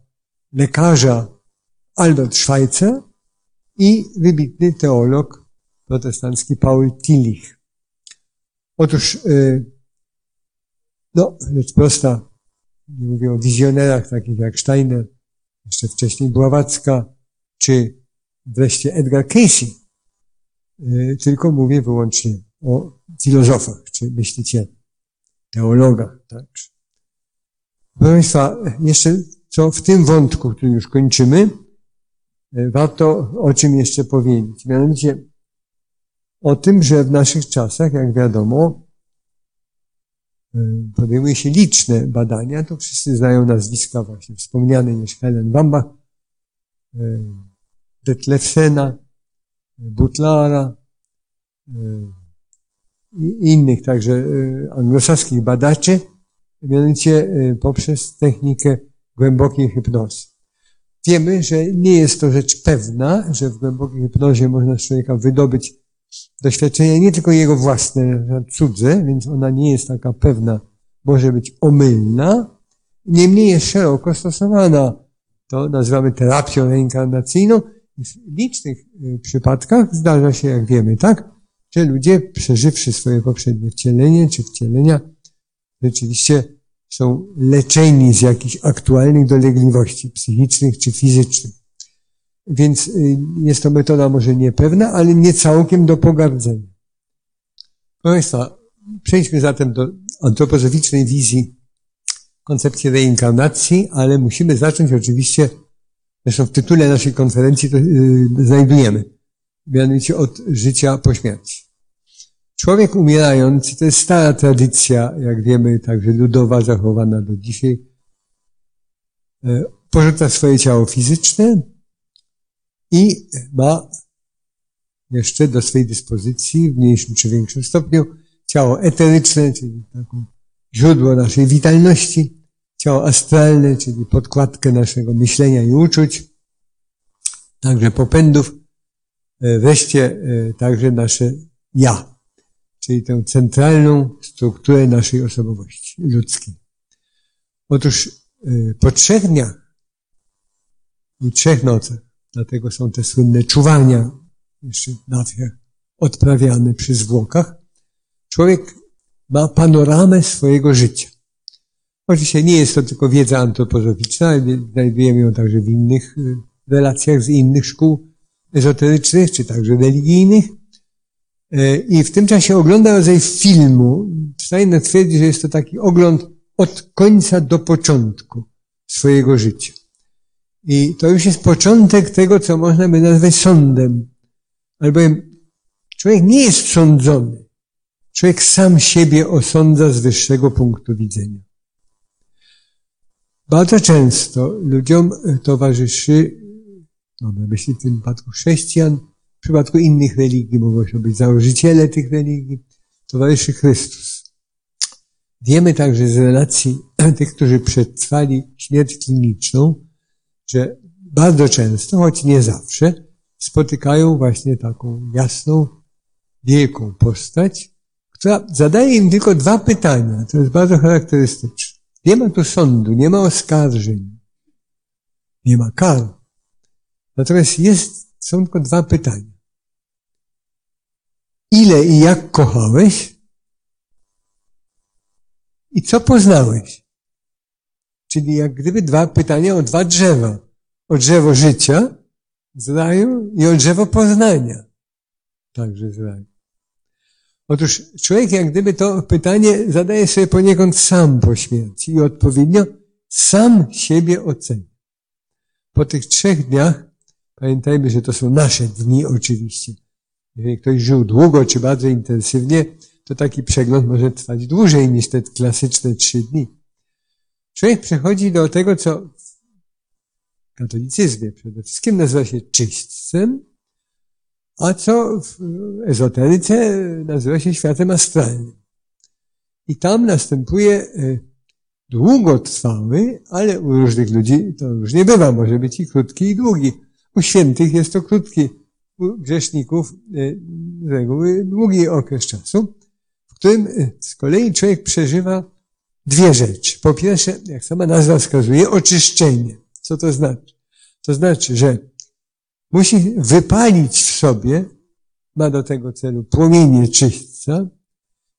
lekarza Albert Schweitzer i wybitny teolog protestancki Paul Tillich. Otóż, y, no, rzecz prosta, nie mówię o wizjonerach takich jak Steiner, jeszcze wcześniej Bławacka, czy wreszcie Edgar Casey, tylko mówię wyłącznie o filozofach, czy myślicielach, teologach także. Proszę Państwa, jeszcze co w tym wątku, który już kończymy, y, warto o czym jeszcze powiedzieć. Mianowicie o tym, że w naszych czasach, jak wiadomo, podejmuje się liczne badania, to wszyscy znają nazwiska właśnie wspomniane już Helen Bambach, e, Detlefsena, Butlara e, i innych także anglosaskich badaczy, mianowicie y, poprzez technikę głębokiej hipnozy. Wiemy, że nie jest to rzecz pewna, że w głębokiej hipnozie można z człowieka wydobyć doświadczenia nie tylko jego własne, cudze, więc ona nie jest taka pewna, może być omylna, niemniej jest szeroko stosowana. To nazywamy terapią reinkarnacyjną. W licznych y, przypadkach zdarza się, jak wiemy, tak, że ludzie przeżywszy swoje poprzednie wcielenie czy wcielenia, rzeczywiście są leczeni z jakichś aktualnych dolegliwości psychicznych czy fizycznych. Więc y, jest to metoda może niepewna, ale nie całkiem do pogardzenia. Proszę Państwa, przejdźmy zatem do antropozoficznej wizji koncepcji reinkarnacji, ale musimy zacząć oczywiście, zresztą w tytule naszej konferencji to yy, znajdujemy, mianowicie od życia po śmierci. Człowiek umierający, to jest stara tradycja, jak wiemy, także ludowa, zachowana do dzisiaj, yy, porzuca swoje ciało fizyczne, i ma jeszcze do swojej dyspozycji w mniejszym czy większym stopniu ciało eteryczne, czyli taką źródło naszej witalności, ciało astralne, czyli podkładkę naszego myślenia i uczuć, także popędów, e, wreszcie e, także nasze ja, czyli tę centralną strukturę naszej osobowości ludzkiej. Otóż e, po trzech dniach i trzech nocach Dlatego są te słynne czuwania, jeszcze na wsiach, odprawiane przy zwłokach. Człowiek ma panoramę swojego życia. Oczywiście nie jest to tylko wiedza antropozoficzna, znajdujemy ją także w innych y, relacjach z innych szkół ezoterycznych, czy także religijnych. Y, I w tym czasie ogląda rodzaj filmu. Steiner twierdzi, że jest to taki ogląd od końca do początku swojego życia. I to już jest początek tego, co można by nazwać sądem. Albowiem człowiek nie jest sądzony. Człowiek sam siebie osądza z wyższego punktu widzenia. Bardzo często ludziom towarzyszy, no na myśli w tym przypadku chrześcijan, w przypadku innych religii, mogą się być założyciele tych religii, towarzyszy Chrystus. Wiemy także z relacji *clears throat* tych, którzy przetrwali śmierć kliniczną, że bardzo często, choć nie zawsze, spotykają właśnie taką jasną, wielką postać, która zadaje im tylko dwa pytania. To jest bardzo charakterystyczne. Nie ma tu sądu, nie ma oskarżeń, nie ma kar. Natomiast jest, są tylko dwa pytania. Ile i jak kochałeś? I co poznałeś? Czyli jak gdyby dwa pytania o dwa drzewa. O drzewo życia z raju i o drzewo poznania także z raju. Otóż człowiek jak gdyby to pytanie zadaje sobie poniekąd sam po śmierci i odpowiednio sam siebie oceni. Po tych trzech dniach, pamiętajmy, że to są nasze dni oczywiście. Jeżeli ktoś żył długo czy bardzo intensywnie, to taki przegląd może trwać dłużej niż te klasyczne trzy dni. Człowiek przechodzi do tego, co w katolicyzmie przede wszystkim nazywa się czystcem, a co w ezoteryce nazywa się światem astralnym. I tam następuje e, długotrwały, ale u różnych ludzi to różnie bywa, może być i krótki, i długi. U świętych jest to krótki, u grzeszników e, z reguły długi okres czasu, w którym e, z kolei człowiek przeżywa dwie rzeczy. Po pierwsze, jak sama nazwa wskazuje, oczyszczenie. Co to znaczy? To znaczy, że musi wypalić w sobie, ma do tego celu płomienie czyśćca,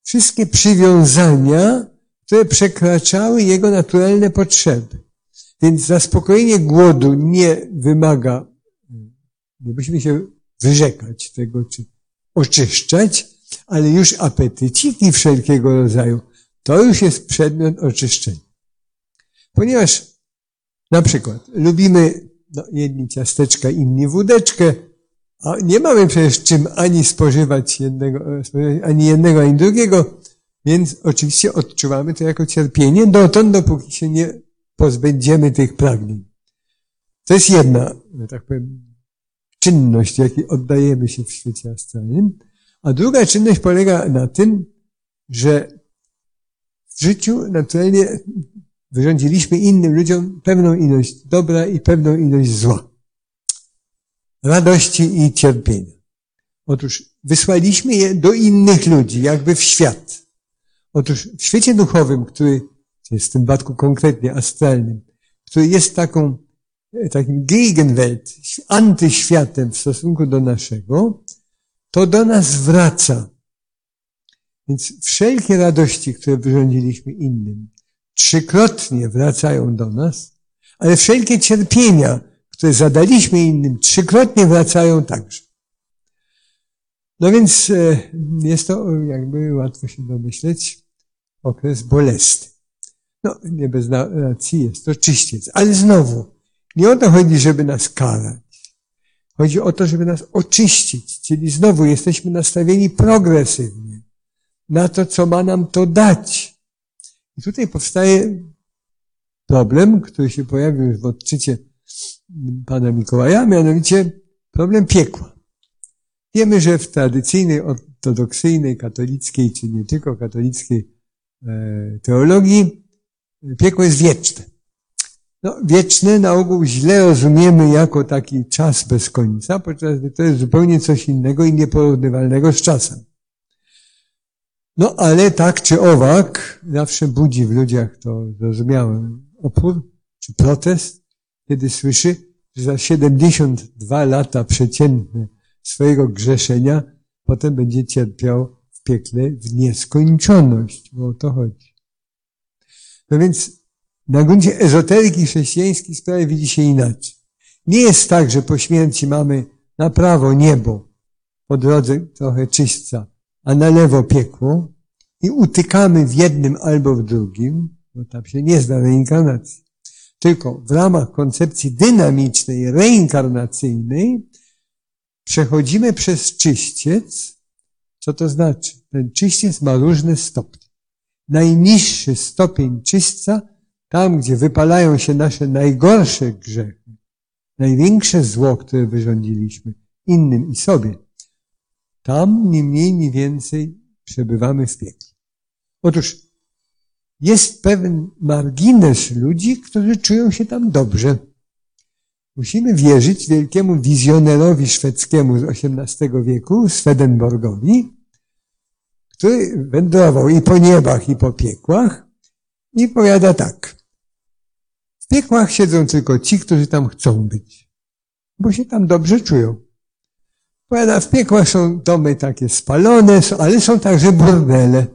wszystkie przywiązania, które przekraczały jego naturalne potrzeby. Więc zaspokojenie głodu nie wymaga, nie musimy się wyrzekać tego, czy oczyszczać, ale już apetyciki wszelkiego rodzaju to już jest przedmiot oczyszczenia. Ponieważ na przykład lubimy no, jedni ciasteczka, inni wódeczkę, a nie mamy przecież czym ani spożywać jednego, ani jednego, ani drugiego, więc oczywiście odczuwamy to jako cierpienie dotąd, dopóki się nie pozbędziemy tych pragnień. To jest jedna, tak powiem, czynność, jakiej oddajemy się w świecie astralnym. A druga czynność polega na tym, że w życiu naturalnie wyrządziliśmy innym ludziom pewną ilość dobra i pewną ilość zła. Radości i cierpienia. Otóż wysłaliśmy je do innych ludzi, jakby w świat. Otóż w świecie duchowym, który jest w tym wypadku konkretnie astralnym, który jest taką, takim Gegenwelt, antyświatem w stosunku do naszego, to do nas wraca. Więc wszelkie radości, które wyrządziliśmy innym, trzykrotnie wracają do nas, ale wszelkie cierpienia, które zadaliśmy innym, trzykrotnie wracają także. No więc e, jest to, jakby łatwo się domyśleć, okres bolesny. No, nie bez racji jest to czyściec. Ale znowu, nie o to chodzi, żeby nas karać. Chodzi o to, żeby nas oczyścić. Czyli znowu jesteśmy nastawieni progresywnie na to, co ma nam to dać. I tutaj powstaje problem, który się pojawił już w odczycie pana Mikołaja, mianowicie problem piekła. Wiemy, że w tradycyjnej, ortodoksyjnej, katolickiej, czy nie tylko katolickiej e, teologii, piekło jest wieczne. No, wieczne na ogół źle rozumiemy jako taki czas bez końca, podczas gdy to jest zupełnie coś innego i nieporównywalnego z czasem. No, ale tak czy owak, zawsze budzi w ludziach to zrozumiałe opór czy protest, kiedy słyszy, że za 72 lata przeciętne swojego grzeszenia potem będzie cierpiał w piekle w nieskończoność, bo o to chodzi. No więc na gruncie ezoteryki chrześcijańskiej sprawa widzi się inaczej. Nie jest tak, że po śmierci mamy na prawo niebo, po drodze trochę czyśćca, a na lewo piekło i utykamy w jednym albo w drugim, bo tam się nie zna reinkarnacji. Tylko w ramach koncepcji dynamicznej, reinkarnacyjnej przechodzimy przez czyściec. Co to znaczy? Ten czyściec ma różne stopnie. Najniższy stopień czyśćca, tam gdzie wypalają się nasze najgorsze grzechy, największe zło, które wyrządziliśmy innym i sobie, tam ni mniej, ni więcej przebywamy w piekle. Otóż jest pewien margines ludzi, którzy czują się tam dobrze. Musimy wierzyć wielkiemu wizjonerowi szwedzkiemu z XVIII wieku, Swedenborgowi, który wędrował i po niebach, i po piekłach i powiada tak. W piekłach siedzą tylko ci, którzy tam chcą być, bo się tam dobrze czują. Powiada, w piekłach są domy takie spalone, ale są także burdele.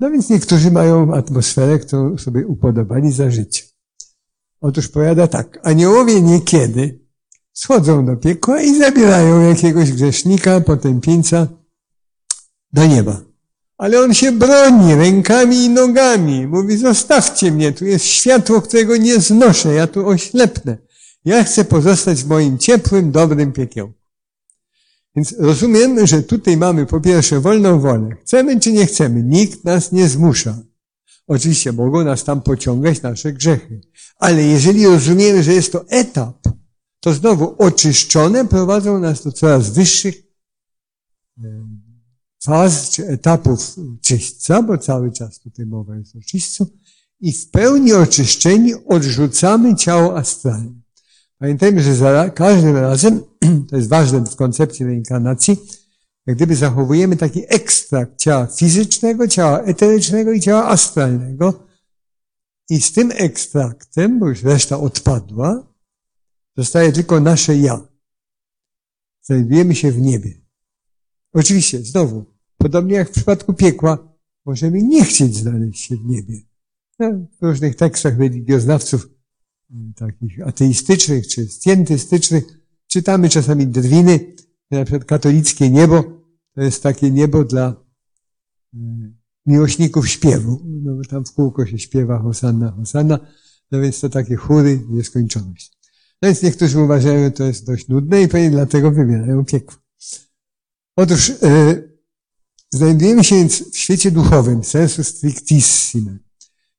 No więc niektórzy mają atmosferę, którą sobie upodobali za życie. Otóż powiada tak, aniołowie niekiedy schodzą do piekła i zabierają jakiegoś grzesznika, potępieńca do nieba. Ale on się broni rękami i nogami. Mówi, zostawcie mnie, tu jest światło, którego nie znoszę, ja tu oślepnę. Ja chcę pozostać w moim ciepłym, dobrym piekiełku. Więc rozumiemy, że tutaj mamy po pierwsze wolną wolę. Chcemy czy nie chcemy, nikt nas nie zmusza. Oczywiście mogą nas tam pociągać nasze grzechy. Ale jeżeli rozumiemy, że jest to etap, to znowu oczyszczone prowadzą nas do coraz wyższych faz czy etapów czyśćca, bo cały czas tutaj mowa jest o czyśćcu, i w pełni oczyszczeni odrzucamy ciało astralne. Pamiętajmy, że za każdym razem, *clears throat* to jest ważne w koncepcji reinkarnacji, jak gdyby zachowujemy taki ekstrakt ciała fizycznego, ciała eterycznego i ciała astralnego. I z tym ekstraktem, bo już reszta odpadła, zostaje tylko nasze ja. Znajdujemy się w niebie. Oczywiście, znowu, podobnie jak w przypadku piekła, możemy nie chcieć znaleźć się w niebie. No, w różnych tekstach religioznawców, mm, takich ateistycznych czy scjentystycznych, czytamy czasami drwiny, na przykład katolickie niebo, to jest takie niebo dla mm, miłośników śpiewu. No bo tam w kółko się śpiewa Hosanna, Hosanna, no więc to takie chóry, nieskończoność. No więc niektórzy uważają, że to jest dość nudne i pewnie dlatego wybierają piekło. Otóż yy, znajdujemy się więc w świecie duchowym, sensu strictissime.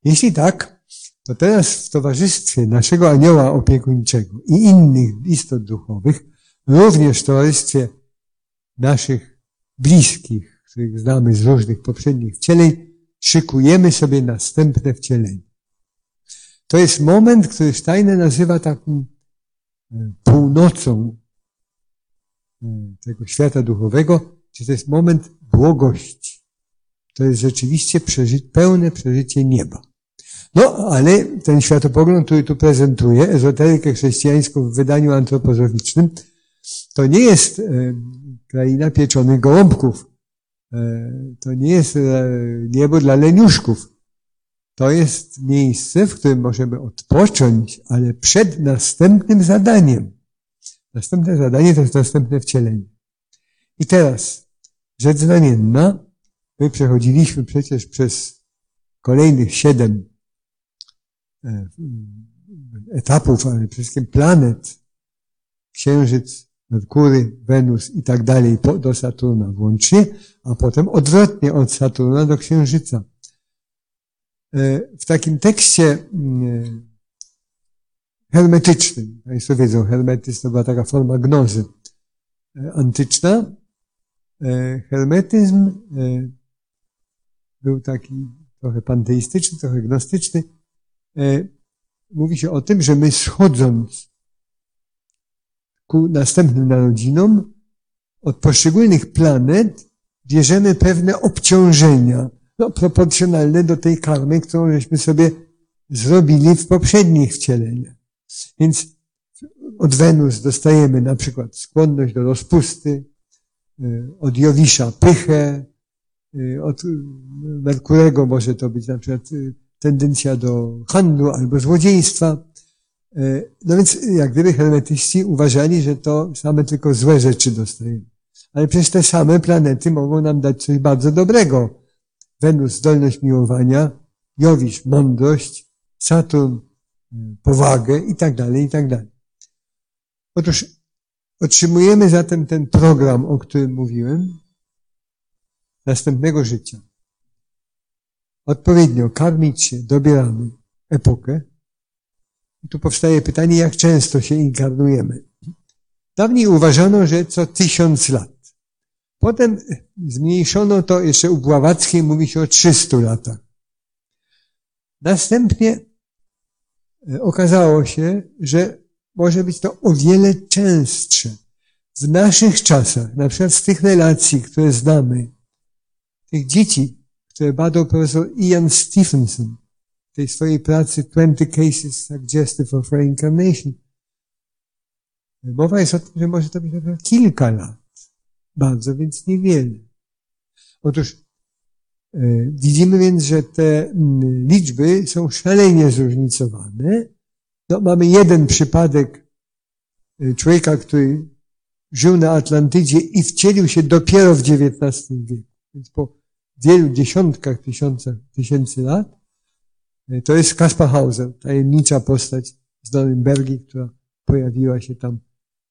Jeśli tak, to teraz w towarzystwie naszego anioła opiekuńczego i innych istot duchowych, również w towarzystwie naszych bliskich, których znamy z różnych poprzednich wcieleń, szykujemy sobie następne wcielenie. To jest moment, który Steiner nazywa taką e, północą e, tego świata duchowego, gdzie to jest moment błogości. To jest rzeczywiście przeży pełne przeżycie nieba. No, ale ten światopogląd, który tu prezentuje, ezoterykę chrześcijańską w wydaniu antropozoficznym, to nie jest e, kraina pieczonych gołąbków. E, to nie jest e, niebo dla leniuszków. To jest miejsce, w którym możemy odpocząć, ale przed następnym zadaniem. Następne zadanie to jest następne wcielenie. I teraz, rzecz znamienna, my przechodziliśmy przecież przez kolejnych siedem etapów, ale przede wszystkim planet, Księżyc, Merkury, Wenus i tak dalej do Saturna włącznie, a potem odwrotnie od Saturna do Księżyca. E, w takim tekście mm, hermetycznym, Państwo wiedzą, hermetyzm to była taka forma gnozy e, antyczna. Hermetyzm był taki trochę panteistyczny, trochę gnostyczny. E, mówi się o tym, że my schodząc ku następnym narodzinom, od poszczególnych planet bierzemy pewne obciążenia, no, proporcjonalne do tej karmy, którą żeśmy sobie zrobili w poprzednich wcieleniach. Więc od Wenus dostajemy na przykład skłonność do rozpusty, e, od Jowisza pychę, Y, od Merkurego może to być na przykład tendencja do handlu albo złodziejstwa. Y, no więc jak gdyby hermetyści uważali, że to same tylko złe rzeczy dostajemy. Ale przecież te same planety mogą nam dać coś bardzo dobrego. Wenus zdolność miłowania, Jowisz mądrość, Saturn powagę i tak dalej, i tak dalej. Otóż otrzymujemy zatem ten program, o którym mówiłem, następnego życia. Odpowiednio karmić się, dobieramy epokę. I tu powstaje pytanie, jak często się inkarnujemy. Dawniej uważano, że co tysiąc lat. Potem zmniejszono to, jeszcze u Bławackiej mówi się o 300 latach. Następnie e, okazało się, że może być to o wiele częstsze. W naszych czasach, na przykład z tych relacji, które znamy, tych dzieci, które badał profesor Ian Stephenson w tej swojej pracy 20 Cases Suggestive of Reincarnation. Mowa jest o tym, że może to być kilka lat. Bardzo, więc niewiele. Otóż e, widzimy więc, że te liczby są szalenie zróżnicowane. No, mamy jeden przypadek e, człowieka, który żył na Atlantydzie i wcielił się dopiero w XIX wieku. Więc po wielu dziesiątkach tysiącach, tysięcy lat, e, to jest Kaspar Hauser, tajemnicza postać z Norimbergi, która pojawiła się tam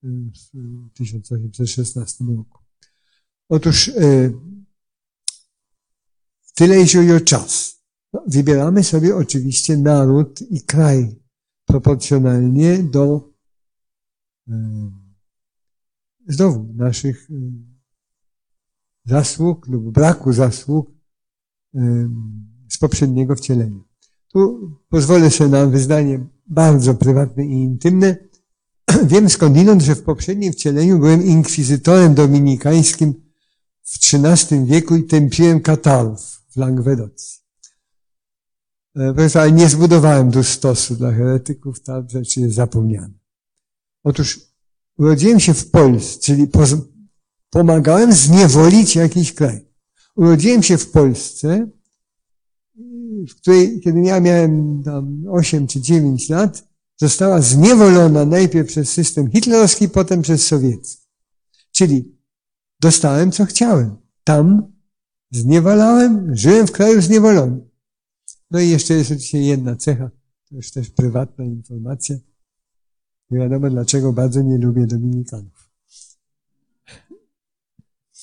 e, w 1816 roku. Otóż e, tyle jeśli chodzi o czas. No, wybieramy sobie oczywiście naród i kraj proporcjonalnie do znowu naszych zasług lub braku zasług z poprzedniego wcielenia. Tu pozwolę sobie na wyznanie bardzo prywatne i intymne. *clears throat* Wiem skądinąd, że w poprzednim wcieleniu byłem inkwizytorem dominikańskim w XIII wieku i tępiłem katalów w Langwedocji. E, ale nie zbudowałem tu stosu dla heretyków, ta rzecz jest zapomniana. Otóż urodziłem się w Polsce, czyli pomagałem zniewolić jakiś kraj. Urodziłem się w Polsce, w której, kiedy ja miałem tam 8 czy 9 lat, została zniewolona najpierw przez system hitlerowski, potem przez sowiecki. Czyli dostałem, co chciałem. Tam zniewalałem, żyłem w kraju zniewolonym. No i jeszcze jest oczywiście jedna cecha, to już też prywatna informacja. Nie wiadomo dlaczego bardzo nie lubię Dominikanów.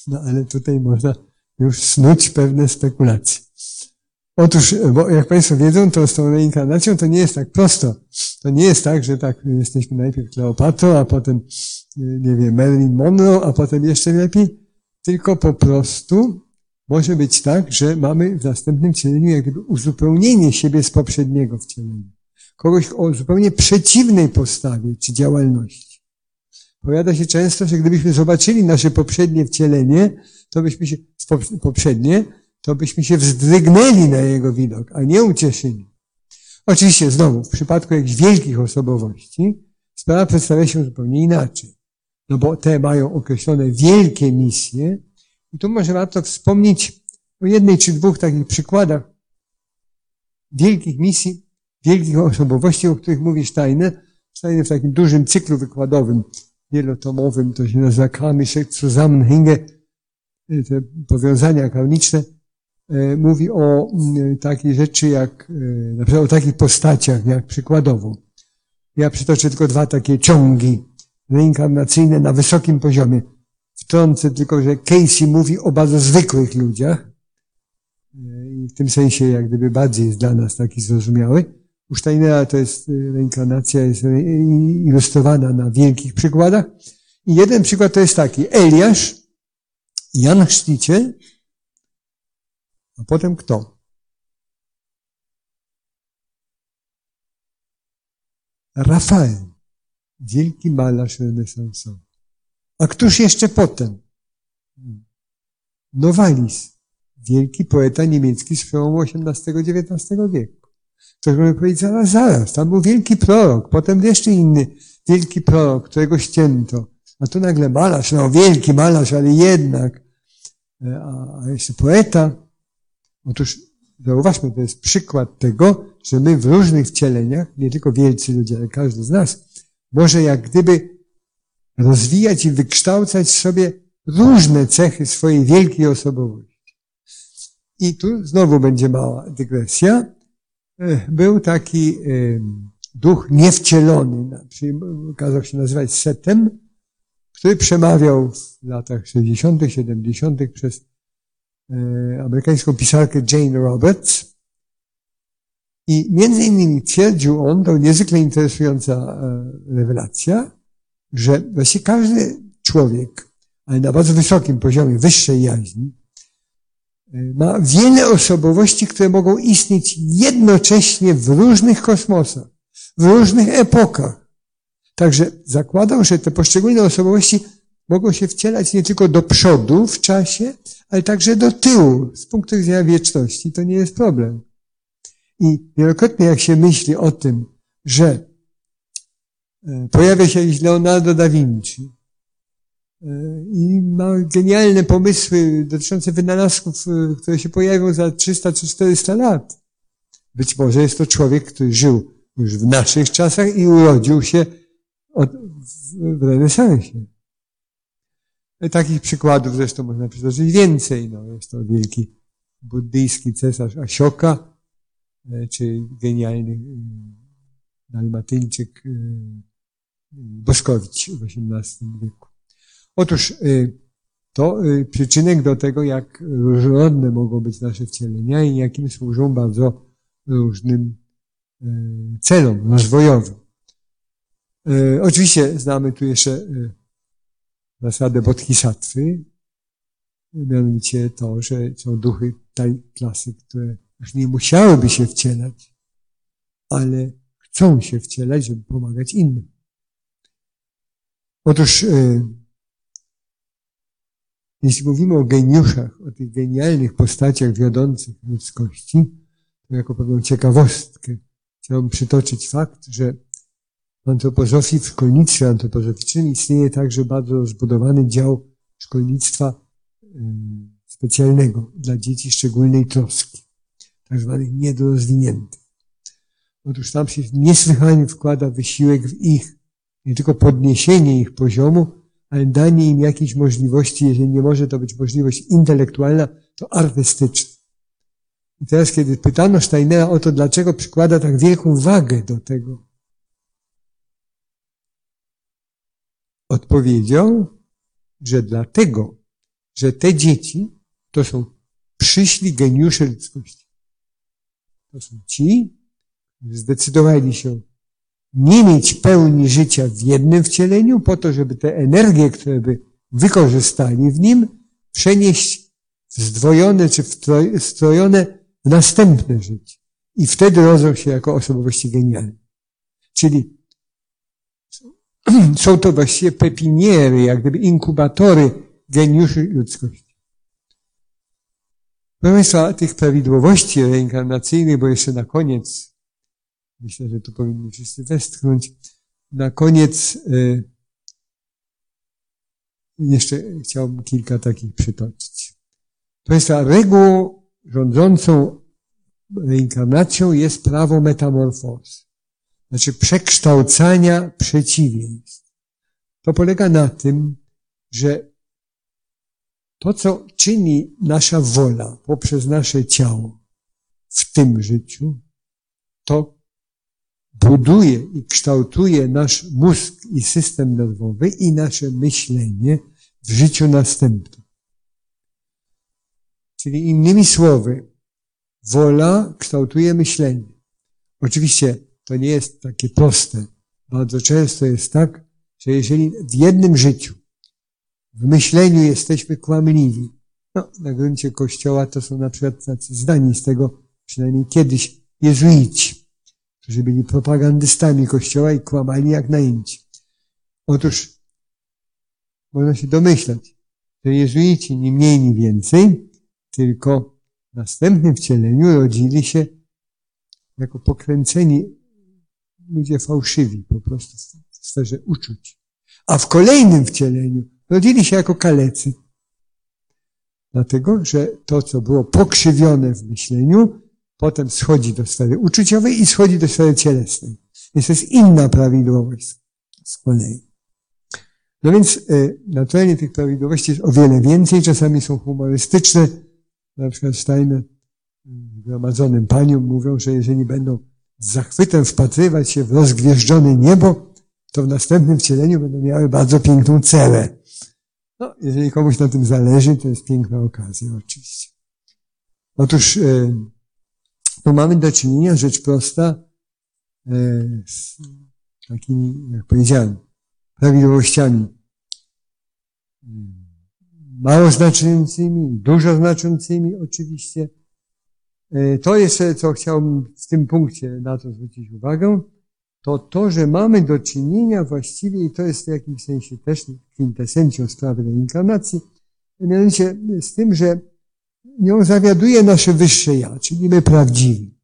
No ale tutaj można już snuć pewne spekulacje. Otóż, bo jak Państwo wiedzą, to z tą reinkarnacją to nie jest tak prosto. To nie jest tak, że tak jesteśmy najpierw Kleopatrą, a potem, nie wiem, Marilyn Monroe, a potem jeszcze lepiej, tylko po prostu może być tak, że mamy w następnym wcieleniu jak gdyby uzupełnienie siebie z poprzedniego wcielenia. Kogoś o zupełnie przeciwnej postawie czy działalności. Powiada się często, że gdybyśmy zobaczyli nasze poprzednie wcielenie, to byśmy się, poprzednie, to byśmy się wzdrygnęli na jego widok, a nie ucieszyli. Oczywiście znowu, w przypadku jakichś wielkich osobowości, sprawa przedstawia się zupełnie inaczej. No bo te mają określone wielkie misje, i tu może warto wspomnieć o jednej czy dwóch takich przykładach wielkich misji, wielkich osobowości, o których mówi Steiner. Steiner w takim dużym cyklu wykładowym, wielotomowym, to się nazywa Karmische Zusammenhänge, te powiązania karmiczne, e, mówi o mm, takiej rzeczy jak, e, na przykład o takich postaciach, jak przykładowo. Ja przytoczę tylko dwa takie ciągi reinkarnacyjne na wysokim poziomie. Wtrącę tylko, że Casey mówi o bardzo zwykłych ludziach i w tym sensie jak gdyby bardziej jest dla nas taki zrozumiały. U Steinera to jest y, reinkarnacja jest ilustrowana na wielkich przykładach. I jeden przykład to jest taki. Eliasz, Jan Chrzciciel, a potem kto? Rafael, wielki malarz renesansowy. A któż jeszcze potem? Nowalis, wielki poeta niemiecki z przełomu XVIII-XIX wieku. To może powiedzieć, zaraz, zaraz, tam był wielki prorok, potem jeszcze inny wielki prorok, którego ścięto. A tu nagle malarz, no wielki malarz, ale jednak. E, a, a jeszcze poeta. Otóż zauważmy, to jest przykład tego, że my w różnych wcieleniach, nie tylko wielcy ludzie, ale każdy z nas, może jak gdyby rozwijać i wykształcać sobie różne cechy swojej wielkiej osobowości. I tu znowu będzie mała dygresja. Był taki duch niewcielony, okazał się nazywać Setem, który przemawiał w latach 60., 70. przez e, amerykańską pisarkę Jane Roberts. I między innymi twierdził on, to niezwykle interesująca e, rewelacja, że właściwie każdy człowiek, ale na bardzo wysokim poziomie, wyższej jaźni, ma wiele osobowości, które mogą istnieć jednocześnie w różnych kosmosach, w różnych epokach. Także zakładał, że te poszczególne osobowości mogą się wcielać nie tylko do przodu w czasie, ale także do tyłu, z punktu widzenia wieczności. To nie jest problem. I wielokrotnie jak się myśli o tym, że E, pojawia się jakiś Leonardo da Vinci i ma genialne pomysły dotyczące wynalazków, e, które się pojawią za 300 czy 400 lat. Być może jest to człowiek, który żył już w naszych czasach i urodził się od, w renesansie. Takich przykładów zresztą można przytoczyć więcej. No, jest to wielki buddyjski cesarz Asioka, czy genialny dalmatyńczyk Boskowicz w XVIII wieku. Otóż y, to y, przyczynek do tego, jak różnorodne mogą być nasze wcielenia i jakim służą bardzo różnym y, celom rozwojowym. Oczywiście znamy tu jeszcze zasadę bodhisattwy, mianowicie to, że są duchy tej klasy, które już nie musiałyby się wcielać, ale chcą się wcielać, żeby pomagać innym. Otóż, jeśli mówimy o geniuszach, o tych genialnych postaciach wiodących ludzkości, to jako pewną ciekawostkę chciałbym przytoczyć fakt, że w antropozofii, w szkolnictwie antropozoficznym istnieje także bardzo rozbudowany dział szkolnictwa e, specjalnego dla dzieci szczególnej troski, tak zwanych niedorozwiniętych. Otóż tam się niesłychanie wkłada wysiłek w ich nie tylko podniesienie ich poziomu, ale danie im jakiejś możliwości, jeżeli nie może to być możliwość intelektualna, to artystyczna. I teraz, kiedy pytano Steinera o to, dlaczego przykłada tak wielką wagę do tego, odpowiedział, że dlatego, że te dzieci to są przyszli geniusze ludzkości. To są ci, którzy zdecydowali się nie mieć pełni życia w jednym wcieleniu, po to, żeby te energie, które by wykorzystali w nim, przenieść zdwojone czy wstrojone w następne życie. I wtedy rodzą się jako osobowości genialne. Czyli *clears throat* są to właściwie pepiniery, jak gdyby inkubatory geniuszy ludzkości. Proszę Państwa, tych prawidłowości reinkarnacyjnych, bo jeszcze na koniec, myślę, że tu powinni wszyscy westchnąć, na koniec y, jeszcze chciałbym kilka takich przytoczyć. Państwa, regułą rządzącą reinkarnacją jest prawo metamorfozy. Znaczy przekształcania przeciwieństw. To polega na tym, że to, co czyni nasza wola poprzez nasze ciało w tym życiu, to buduje i kształtuje nasz mózg i system nerwowy i nasze myślenie w życiu następnym. Czyli innymi słowy, wola kształtuje myślenie. Oczywiście to nie jest takie proste. Bardzo często jest tak, że jeżeli w jednym życiu, w myśleniu jesteśmy kłamliwi, no, na gruncie Kościoła to są na przykład tacy zdani z tego, przynajmniej kiedyś, jezuici, którzy byli propagandystami Kościoła i kłamali jak najęci. Otóż można się domyślać, że jezuici ni mniej, ni więcej, tylko w następnym wcieleniu rodzili się jako pokręceni ludzie fałszywi po prostu w sferze uczuć. A w kolejnym wcieleniu rodzili się jako kalecy. Dlatego, że to, co było pokrzywione w myśleniu, potem schodzi do sfery uczuciowej i schodzi do sfery cielesnej. Więc to jest inna prawidłowość z kolei. No więc y, naturalnie tych prawidłowości jest o wiele więcej, czasami są humorystyczne. Na przykład Steiner zgromadzonym paniom mówią, że jeżeli będą z zachwytem wpatrywać się w rozgwieżdżone niebo, to w następnym wcieleniu będą miały bardzo piękną celę. No, jeżeli komuś na tym zależy, to jest piękna okazja, oczywiście. Otóż e, tu mamy do czynienia, rzecz prosta, e, z takimi, jak powiedziałem, prawidłowościami. Mało znaczącymi, dużo znaczącymi oczywiście, E, to jeszcze, co chciałbym w tym punkcie na to zwrócić uwagę, to to, że mamy do czynienia właściwie, i to jest w jakimś sensie też kwintesencją sprawy reinkarnacji, mianowicie z tym, że nią zawiaduje nasze wyższe ja, czyli my prawdziwi.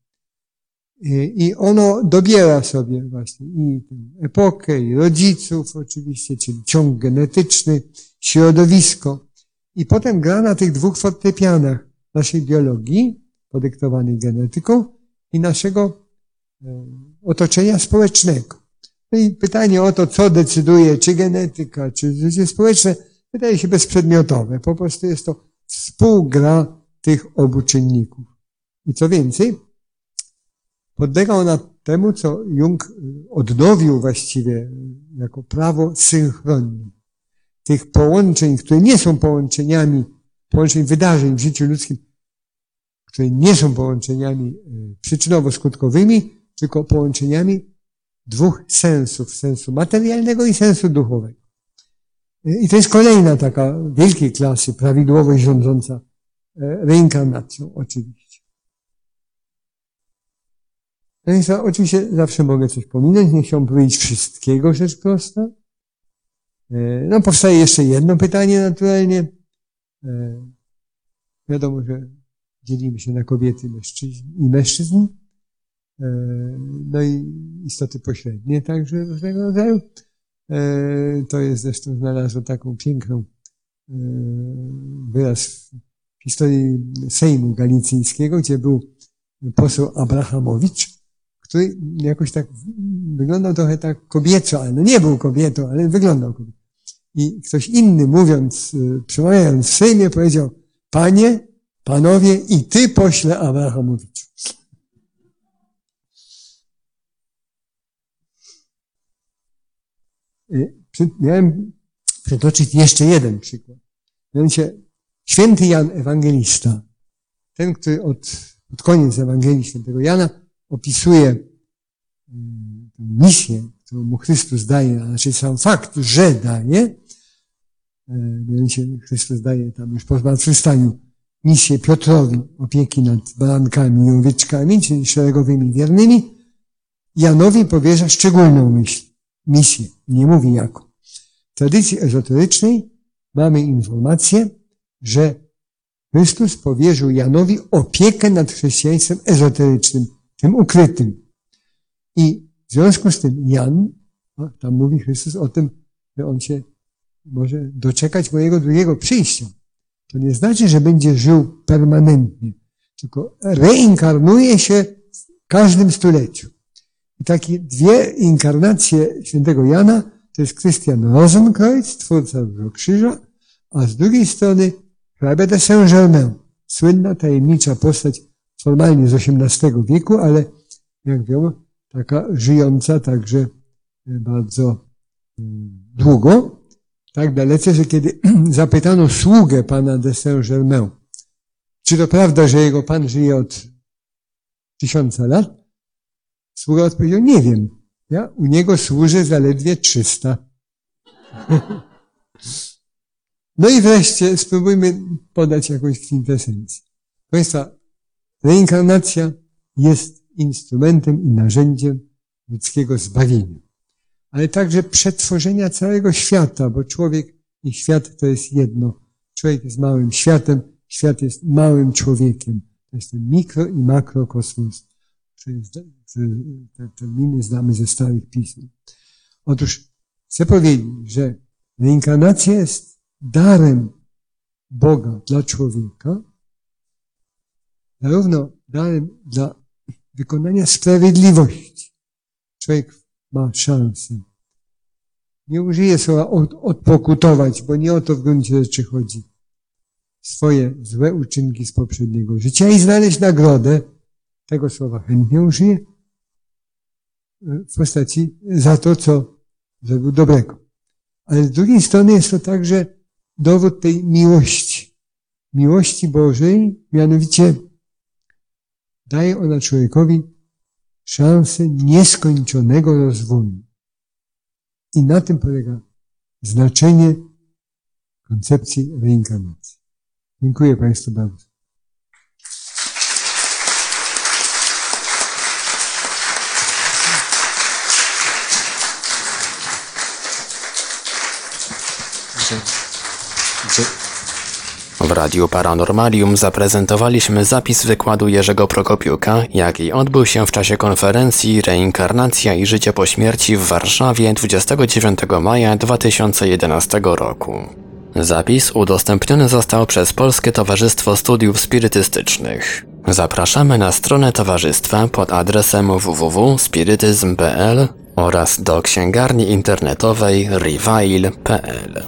I ono dobiera sobie właśnie i epokę, i rodziców oczywiście, czyli ciąg genetyczny, środowisko. I potem gra na tych dwóch fortepianach naszej biologii, podyktowanej genetyką i naszego e, otoczenia społecznego. No i pytanie o to, co decyduje, czy genetyka, czy życie społeczne, wydaje się bezprzedmiotowe. Po prostu jest to współgra tych obu czynników. I co więcej, podlega ona temu, co Jung odnowił właściwie jako prawo synchronii. Tych połączeń, które nie są połączeniami, połączeń wydarzeń w życiu ludzkim, które nie są połączeniami e, przyczynowo-skutkowymi, tylko połączeniami dwóch sensów, sensu materialnego i sensu duchowego. E, I to jest kolejna taka wielkiej klasy prawidłowość rządząca e, reinkarnacją, oczywiście. Więc oczywiście zawsze mogę coś pominąć, nie chciałbym powiedzieć wszystkiego, rzecz prosta. No powstaje jeszcze jedno pytanie naturalnie. Wiadomo, że dzielimy się na kobiety i mężczyzn, e, no i istoty pośrednie także różnego rodzaju. E, to jest zresztą znalazło taką piękną e, wyraz w historii Sejmu Galicyjskiego, gdzie był poseł Abrahamowicz, który jakoś tak wyglądał trochę tak kobieco, ale no nie był kobietą, ale wyglądał kobietą. I ktoś inny mówiąc, przemawiając w Sejmie powiedział, panie, Panowie, i ty pośle Abrahamowiczu. Y, miałem przytoczyć jeszcze jeden przykład. Mianowicie święty Jan Ewangelista, ten, który od, od koniec Ewangelii świętego Jana opisuje y, misję, którą mu Chrystus daje, a znaczy sam fakt, że daje, y, mianowicie Chrystus daje tam już po zmartwychwstaniu misję Piotrowi opieki nad barankami i owieczkami, czyli szeregowymi wiernymi, Janowi powierza szczególną myśl, misję. Nie mówi jaką. W tradycji ezoterycznej mamy informację, że Chrystus powierzył Janowi opiekę nad chrześcijaństwem ezoterycznym, tym ukrytym. I w związku z tym Jan, tam mówi Chrystus o tym, że on się może doczekać mojego drugiego przyjścia. To nie znaczy, że będzie żył permanentnie, tylko reinkarnuje się w każdym stuleciu. Takie dwie inkarnacje świętego Jana to jest Christian Rosenkreuz, twórca krzyża, a z drugiej strony hrabia de Saint-Germain, słynna, tajemnicza postać formalnie z XVIII wieku, ale jak wiemy, taka żyjąca także bardzo mm, długo, tak dalece, że kiedy *clears throat* zapytano sługę pana de Saint-Germain, czy to prawda, że jego pan żyje od tysiąca lat, sługa odpowiedział, nie wiem, ja u niego służę zaledwie 300. No i wreszcie spróbujmy podać jakąś kwintesencję. Państwa, reinkarnacja jest instrumentem i narzędziem ludzkiego zbawienia, ale także przetworzenia całego świata, bo człowiek i świat to jest jedno. Człowiek jest małym światem, świat jest małym człowiekiem. To jest ten mikro i makrokosmos. Te terminy znamy ze starych pism. Otóż chcę powiedzieć, że reinkarnacja jest darem Boga dla człowieka, zarówno darem dla wykonania sprawiedliwości. Człowiek ma szansę. Nie użyję słowa od, odpokutować, bo nie o to w gruncie rzeczy chodzi. Swoje złe uczynki z poprzedniego życia i znaleźć nagrodę. Tego słowa chętnie użyję w postaci za to, co zrobił dobrego. Ale z drugiej strony jest to także dowód tej miłości. Miłości Bożej, mianowicie daje ona człowiekowi szansę nieskończonego rozwoju. I na tym polega znaczenie koncepcji reinkarnacji. Dziękuję Państwu bardzo. W Radiu Paranormalium zaprezentowaliśmy zapis wykładu Jerzego Prokopiuka, jaki odbył się w czasie konferencji Reinkarnacja i życie po śmierci w Warszawie 29 maja 2011 roku. Zapis udostępniony został przez Polskie Towarzystwo Studiów Spirytystycznych. Zapraszamy na stronę towarzystwa pod adresem www.spirytyzm.pl oraz do księgarni internetowej reveil.pl.